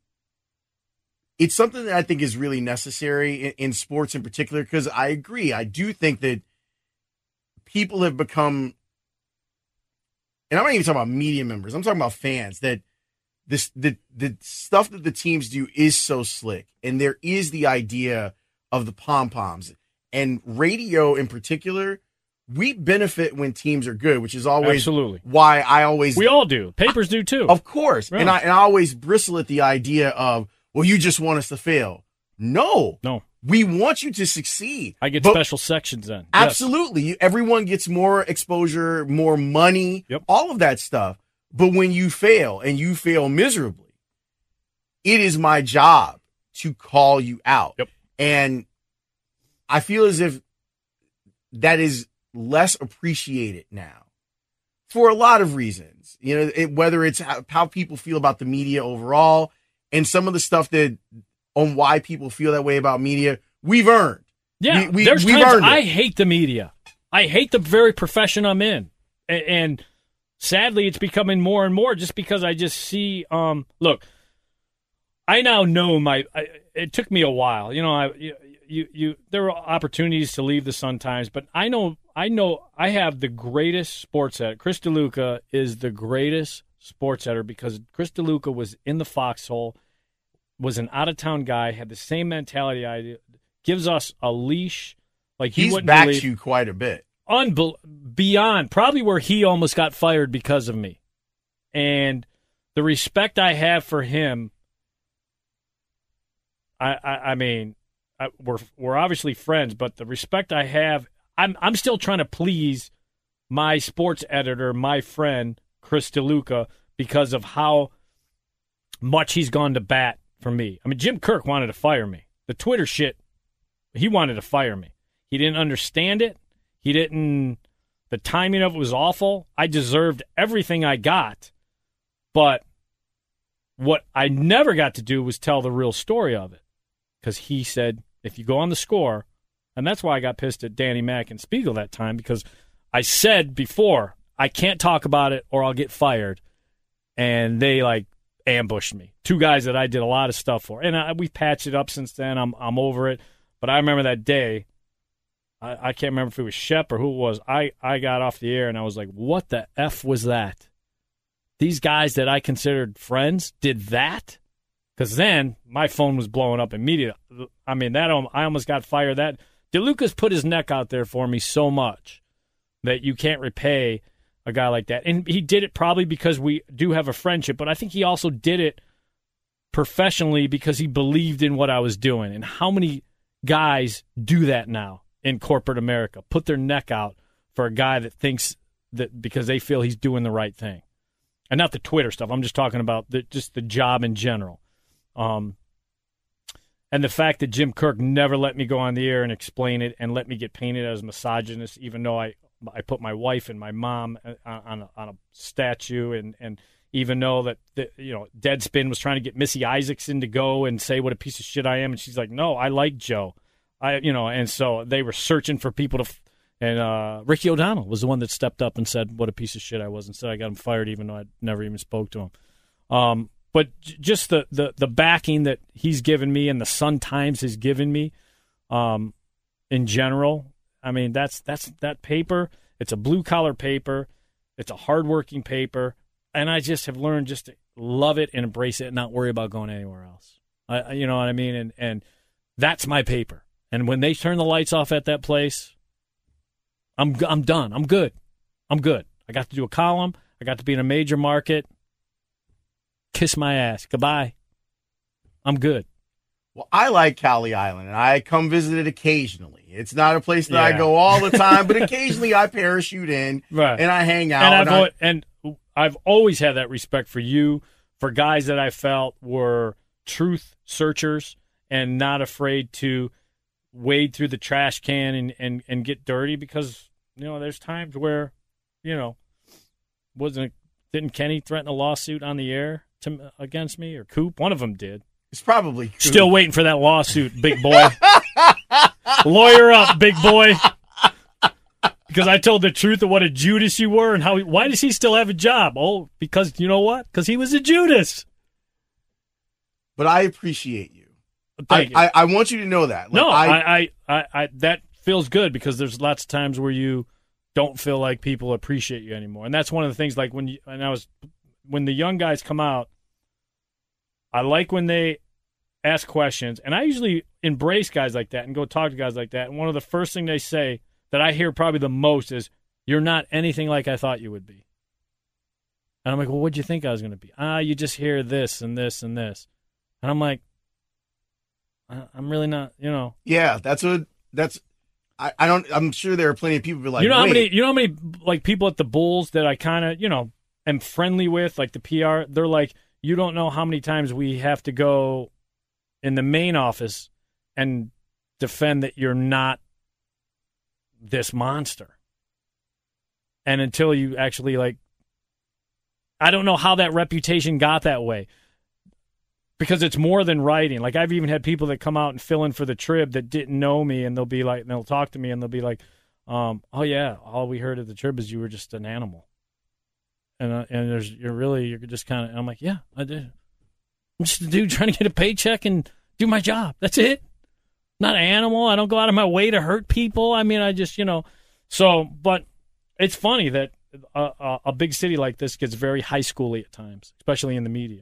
it's something that I think is really necessary in, in sports in particular. Because I agree, I do think that people have become, and I'm not even talking about media members. I'm talking about fans that this the the stuff that the teams do is so slick, and there is the idea of the pom poms and radio in particular. We benefit when teams are good, which is always Absolutely. why I always We all do. Papers do too. of course. And I and I always bristle at the idea of, well, you just want us to fail. No. No. We want you to succeed. I get But- special sections then. Absolutely. You, everyone gets more exposure, more money, Yep. all of that stuff. But when you fail and you fail miserably, it is my job to call you out. Yep. And I feel as if that is less appreciated now for a lot of reasons. You know, it, whether it's how, how people feel about the media overall and some of the stuff that on why people feel that way about media, we've earned. Yeah, We- we- there's we've times. I hate the media. I hate the very profession I'm in, and, and sadly, it's becoming more and more just because I just see. Um, look, I now know my. I, it took me a while, you know. I you, you you there were opportunities to leave the Sun Times, but I know I know I have the greatest sports editor. Chris DeLuca is the greatest sports editor because Chris DeLuca was in the foxhole, was an out of town guy, had the same mentality I do, gives us a leash. Like he He's wouldn't believe you quite a bit. unbel- beyond probably where he almost got fired because of me and the respect i have for him i i, I mean I, we're we're obviously friends but the respect i have i'm i'm still trying to please my sports editor my friend chris deluca because of how much he's gone to bat for me i mean jim kirk wanted to fire me the twitter shit he wanted to fire me he didn't understand it he didn't. The timing of it was awful. I deserved everything I got, but what I never got to do was tell the real story of it, because he said if you go on the score, and that's why I got pissed at Danny Mack and Spiegel that time because I said before I can't talk about it or I'll get fired, and they like ambushed me. Two guys that I did a lot of stuff for, and I, we've patched it up since then. I'm I'm over it, but I remember that day. I, I can't remember if it was Shep or who it was. I, I got off the air and I was like, what the F was that? These guys that I considered friends did that? Because then my phone was blowing up immediately. I mean, that I almost got fired. That DeLucas put his neck out there for me so much that you can't repay a guy like that. And he did it probably because we do have a friendship, but I think he also did it professionally because he believed in what I was doing. And how many guys do that now in corporate America? Put their neck out for a guy that thinks that because they feel he's doing the right thing. And not the Twitter stuff. I'm just talking about the, just the job in general. Um, and the fact that Jim Kirk never let me go on the air and explain it and let me get painted as misogynist, even though I I put my wife and my mom uh, on a, on a statue, and and even though that the, you know Deadspin was trying to get Missy Isaacson to go and say what a piece of shit I am, and she's like, no, I like Joe, I you know, and so they were searching for people to. And uh, Ricky O'Donnell was the one that stepped up and said what a piece of shit I was, and said I got him fired, even though I never even spoke to him. Um, but just the, the the backing that he's given me and the Sun Times has given me, um, in general. I mean, that's that's that paper. It's a blue collar paper. It's a hardworking paper, and I just have learned just to love it and embrace it, and not worry about going anywhere else. I, you know what I mean? And and that's my paper. And when they turn the lights off at that place, I'm I'm done. I'm good. I'm good. I got to do a column. I got to be in a major market. Kiss my ass. Goodbye. I'm good. Well, I like Cowley Island, and I come visit it occasionally. It's not a place that I go all the time, but occasionally I parachute in Right. and I hang out. and I've and I- and I've always had that respect for you, for guys that I felt were truth searchers and not afraid to wade through the trash can and, and, and get dirty because you know there's times where you know wasn't it, didn't Kenny threaten a lawsuit on the air to against me or Coop? One of them did. it's probably Still waiting for that lawsuit, big boy. Lawyer up, big boy. Because I told the truth of what a Judas you were and how. He, why does he still have a job? Oh, because you know what? Because he was a Judas. but I appreciate you. I, you. I, I want you to know that. Like, no, I, I, I, I, I, that feels good because there's lots of times where you don't feel like people appreciate you anymore, and that's one of the things. Like when you and I was when the young guys come out, I like when they ask questions, and I usually embrace guys like that and go talk to guys like that. And one of the first thing they say that I hear probably the most is, "You're not anything like I thought you would be." And I'm like, "Well, what'd you think I was going to be?" Ah, you just hear this and this and this, and I'm like, I- "I'm really not," you know. yeah, that's what that's. I, I don't. I'm sure there are plenty of people like, you know how Wait, many you know how many like people at the Bulls that I kind of you know am friendly with, like the PR. They're like, you don't know how many times we have to go in the main office and defend that you're not this monster. And until you actually like, I don't know how that reputation got that way. Because it's more than writing. Like I've even had people that come out and fill in for the trib that didn't know me, and they'll be like, and they'll talk to me, and they'll be like, um, "Oh yeah, all we heard at the trib is you were just an animal." And uh, and there's you're really you're just kind of I'm like, yeah, I did. I'm just a dude trying to get a paycheck and do my job. That's it. Not an animal. I don't go out of my way to hurt people. I mean, I just you know. So, but it's funny that a, a, a big city like this gets very high schooly at times, especially in the media.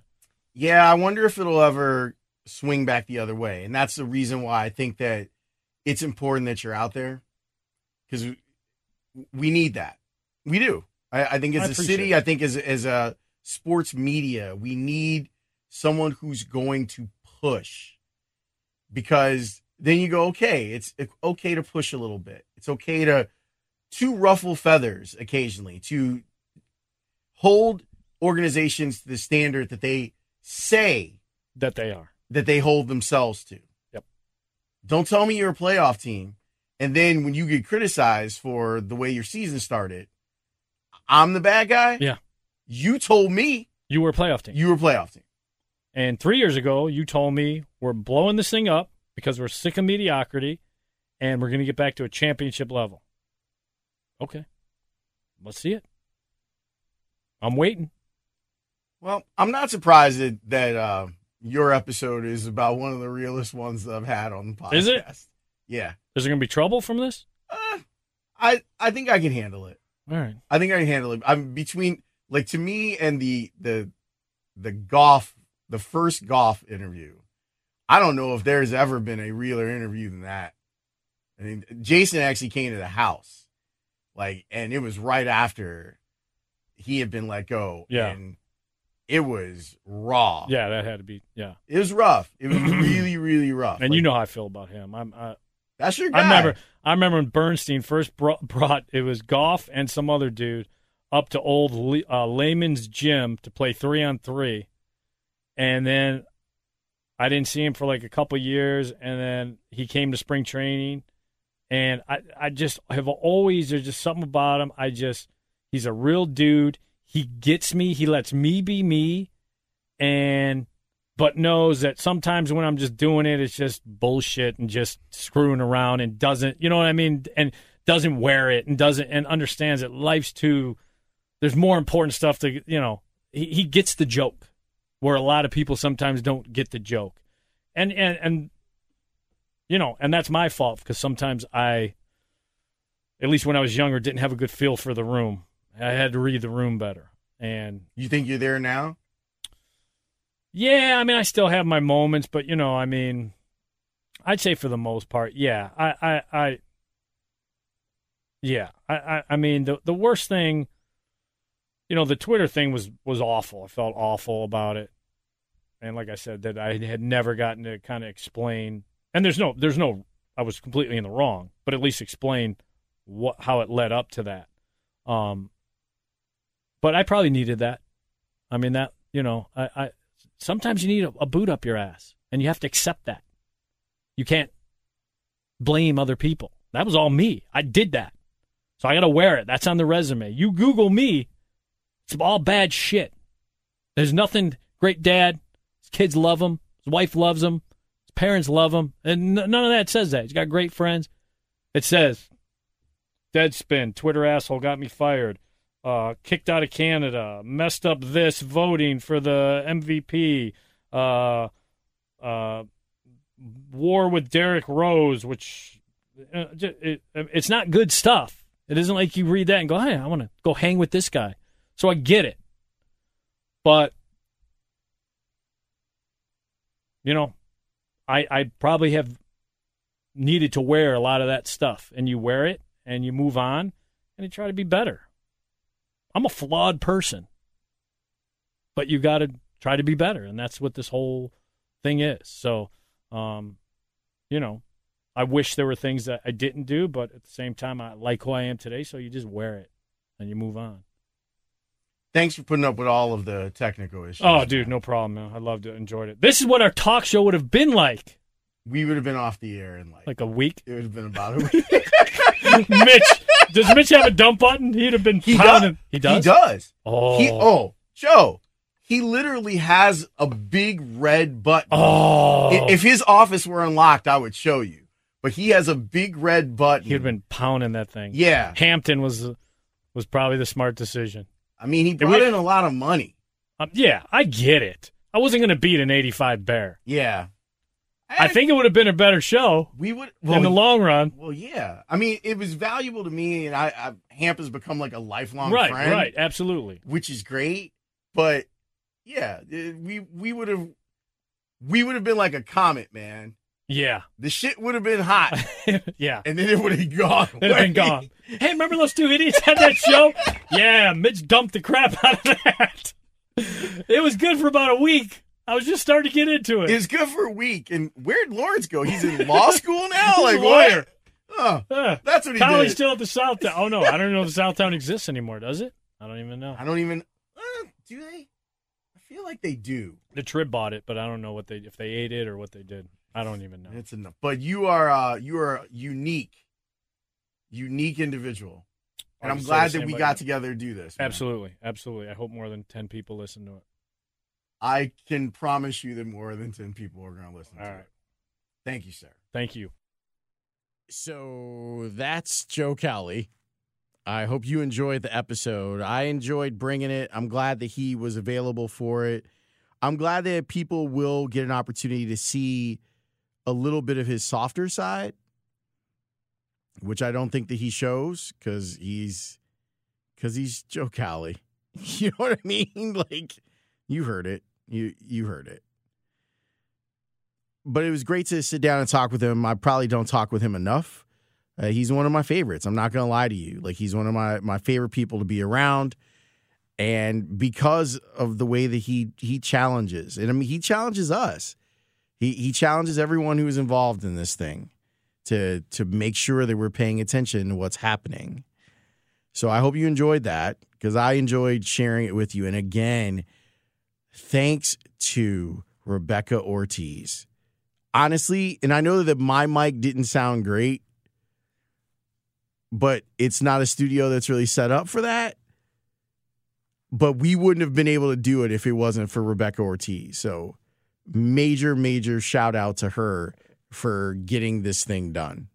Yeah, I wonder if it'll ever swing back the other way, and that's the reason why I think that it's important that you're out there because we need that. We do. I, I think as I a city, it. I think as as a sports media, we need someone who's going to push because then you go, okay, it's okay to push a little bit. It's okay to to ruffle feathers occasionally, to hold organizations to the standard that they say That they are. that they hold themselves to. Yep. Don't tell me you're a playoff team. And then when you get criticized for the way your season started, I'm the bad guy. Yeah. You told me You were a playoff team. you were a playoff team. And three years ago, you told me we're blowing this thing up because we're sick of mediocrity and we're going to get back to a championship level. Okay. Let's see it. I'm waiting. Well, I'm not surprised that, that uh, your episode is about one of the realest ones that I've had on the podcast. Is it? Yeah. Is there going to be trouble from this? Uh, I I think I can handle it. All right. I think I can handle it. I'm between like to me and the the the Goff the first Goff interview. I don't know if there's ever been a realer interview than that. I mean, Jason actually came to the house, like, and it was right after he had been let go. Yeah. and it was raw. Yeah, that had to be. Yeah. it was rough. It was really, really rough. And Like, you know how I feel about him. I'm. I, that's your guy. I remember. I remember when Bernstein first brought, brought it was Goff and some other dude up to old uh, Layman's gym to play three on three, and then I didn't see him for like a couple years, and then he came to spring training, and I I just have always there's just something about him. I just he's a real dude. He gets me. He lets me be me, and but knows that sometimes when I'm just doing it, it's just bullshit and just screwing around and doesn't, you know what I mean? And doesn't wear it and doesn't, and understands that life's too, there's more important stuff to, you know, he, he gets the joke. where a lot of people sometimes don't get the joke. And and and you know, and that's my fault because sometimes I at least when I was younger didn't have a good feel for the room. I had to read the room better. And You think you're there now? Yeah, I mean I still have my moments, but you know, I mean I'd say for the most part, yeah. I I, I yeah. I, I I mean the the worst thing you know, the Twitter thing was was awful. I felt awful about it. And like I said, that I had never gotten to kind of explain and there's no there's no I was completely in the wrong, but at least explain what how it led up to that. Um but I probably needed that. I mean that you know, I, I sometimes you need a, boot up your ass and you have to accept that. You can't blame other people. That was all me. I did that. So I got to wear it. That's on the resume. You Google me, it's all bad shit. There's nothing great dad. His kids love him. His wife loves him. His parents love him. And none of that says that. He's got great friends. It says, Deadspin, Twitter asshole got me fired. Uh, kicked out of Canada. Messed up this voting for the MVP. Uh, uh, war with Derrick Rose, which uh, it, it's not good stuff. It isn't like you read that and go, hey, I want to go hang with this guy. So I get it. But, you know, I, I probably have needed to wear a lot of that stuff. And you wear it and you move on and you try to be better. I'm a flawed person, but you got to try to be better. And that's what this whole thing is. So, um, you know, I wish there were things that I didn't do, but at the same time, I like who I am today. So you just wear it and you move on. Thanks for putting up with all of the technical issues. Oh, dude, no problem, man. I loved it, enjoyed it. This is what our talk show would have been like. We would have been off the air in like, Like a week. it would have been about a week. Mitch, does Mitch have a dump button? He'd have been He pounding. does. He does. He does. Oh, He oh, Joe. He literally has a big red button. oh. If his office were unlocked, I would show you. But he has a big red button. He'd have been pounding that thing. Yeah. Hampton was was probably the smart decision. I mean, he brought would- in a lot of money. Um, yeah, I get it. I wasn't going to beat an 85 Bear. Yeah. I think it would have been a better show we would in the long run. Well, yeah. I mean, it was valuable to me, and I, I Hamp has become like a lifelong Right, friend, right, absolutely. which is great. But yeah, uh, we we would have we would have been like a comet, man. Yeah, The shit would have been hot, yeah. and then it would have gone. It'd have been gone. Hey, remember those two idiots had that show? Yeah, Mitch dumped the crap out of that. It was good for about a week. I was just starting to get into it. It was good for a week. And where'd Lawrence go? He's in law school now. Like lawyer. what? Oh, Uh, that's what he Collie's did. still at the Southtown. Oh no, I don't know if the Southtown exists anymore. Does it? I don't even know. I don't even. Uh, do they? I feel like they do. The Trib bought it, but I don't know what they if they ate it or what they did. I don't even know. It's enough. But you are uh you are a unique, unique individual. And I'm glad that we got together to do this. man. Absolutely, absolutely. I hope more than ten people listen to it. I can promise you that more than 10 people are going to listen All to right. it. Thank you, sir. Thank you. So that's Joe Cowley. I hope you enjoyed the episode. I enjoyed bringing it. I'm glad that he was available for it. I'm glad that people will get an opportunity to see a little bit of his softer side, which I don't think that he shows because he's because he's Joe Cowley. You know what I mean? Like you heard it. You you heard it. But it was great to sit down and talk with him. I probably don't talk with him enough. Uh, he's one of my favorites. I'm not gonna lie to you. Like he's one of my my favorite people to be around. And because of the way that he he challenges, and I mean he challenges us. He he challenges everyone who is involved in this thing to to make sure that we're paying attention to what's happening. So I hope you enjoyed that because I enjoyed sharing it with you. And again, thanks to Rebecca Ortiz. Honestly, and I know that my mic didn't sound great, but it's not a studio that's really set up for that. But we wouldn't have been able to do it if it wasn't for Rebecca Ortiz. So, major, major shout out to her for getting this thing done.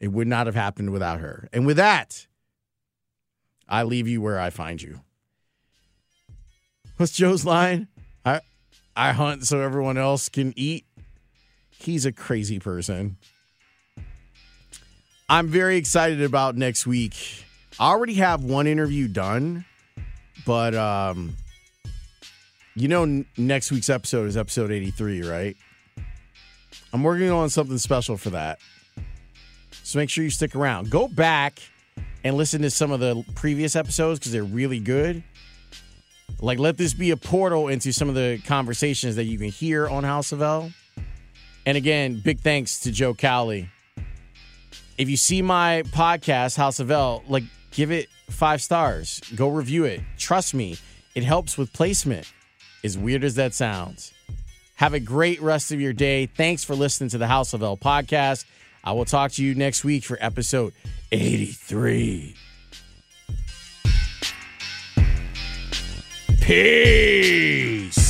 It would not have happened without her. And with that, I leave you where I find you. What's Joe's line? I I hunt so everyone else can eat. He's a crazy person. I'm very excited about next week. I already have one interview done, but um you know n- next week's episode is episode 83, right? I'm working on something special for that. So make sure you stick around. Go back and listen to some of the previous episodes because they're really good. Like, let this be a portal into some of the conversations that you can hear on House of L. And again, big thanks to Joe Cowley. If you see my podcast, House of L, like, give it five stars. Go review it. Trust me, it helps with placement. As weird as that sounds. Have a great rest of your day. Thanks for listening to the House of L podcast. I will talk to you next week for episode 83. Peace.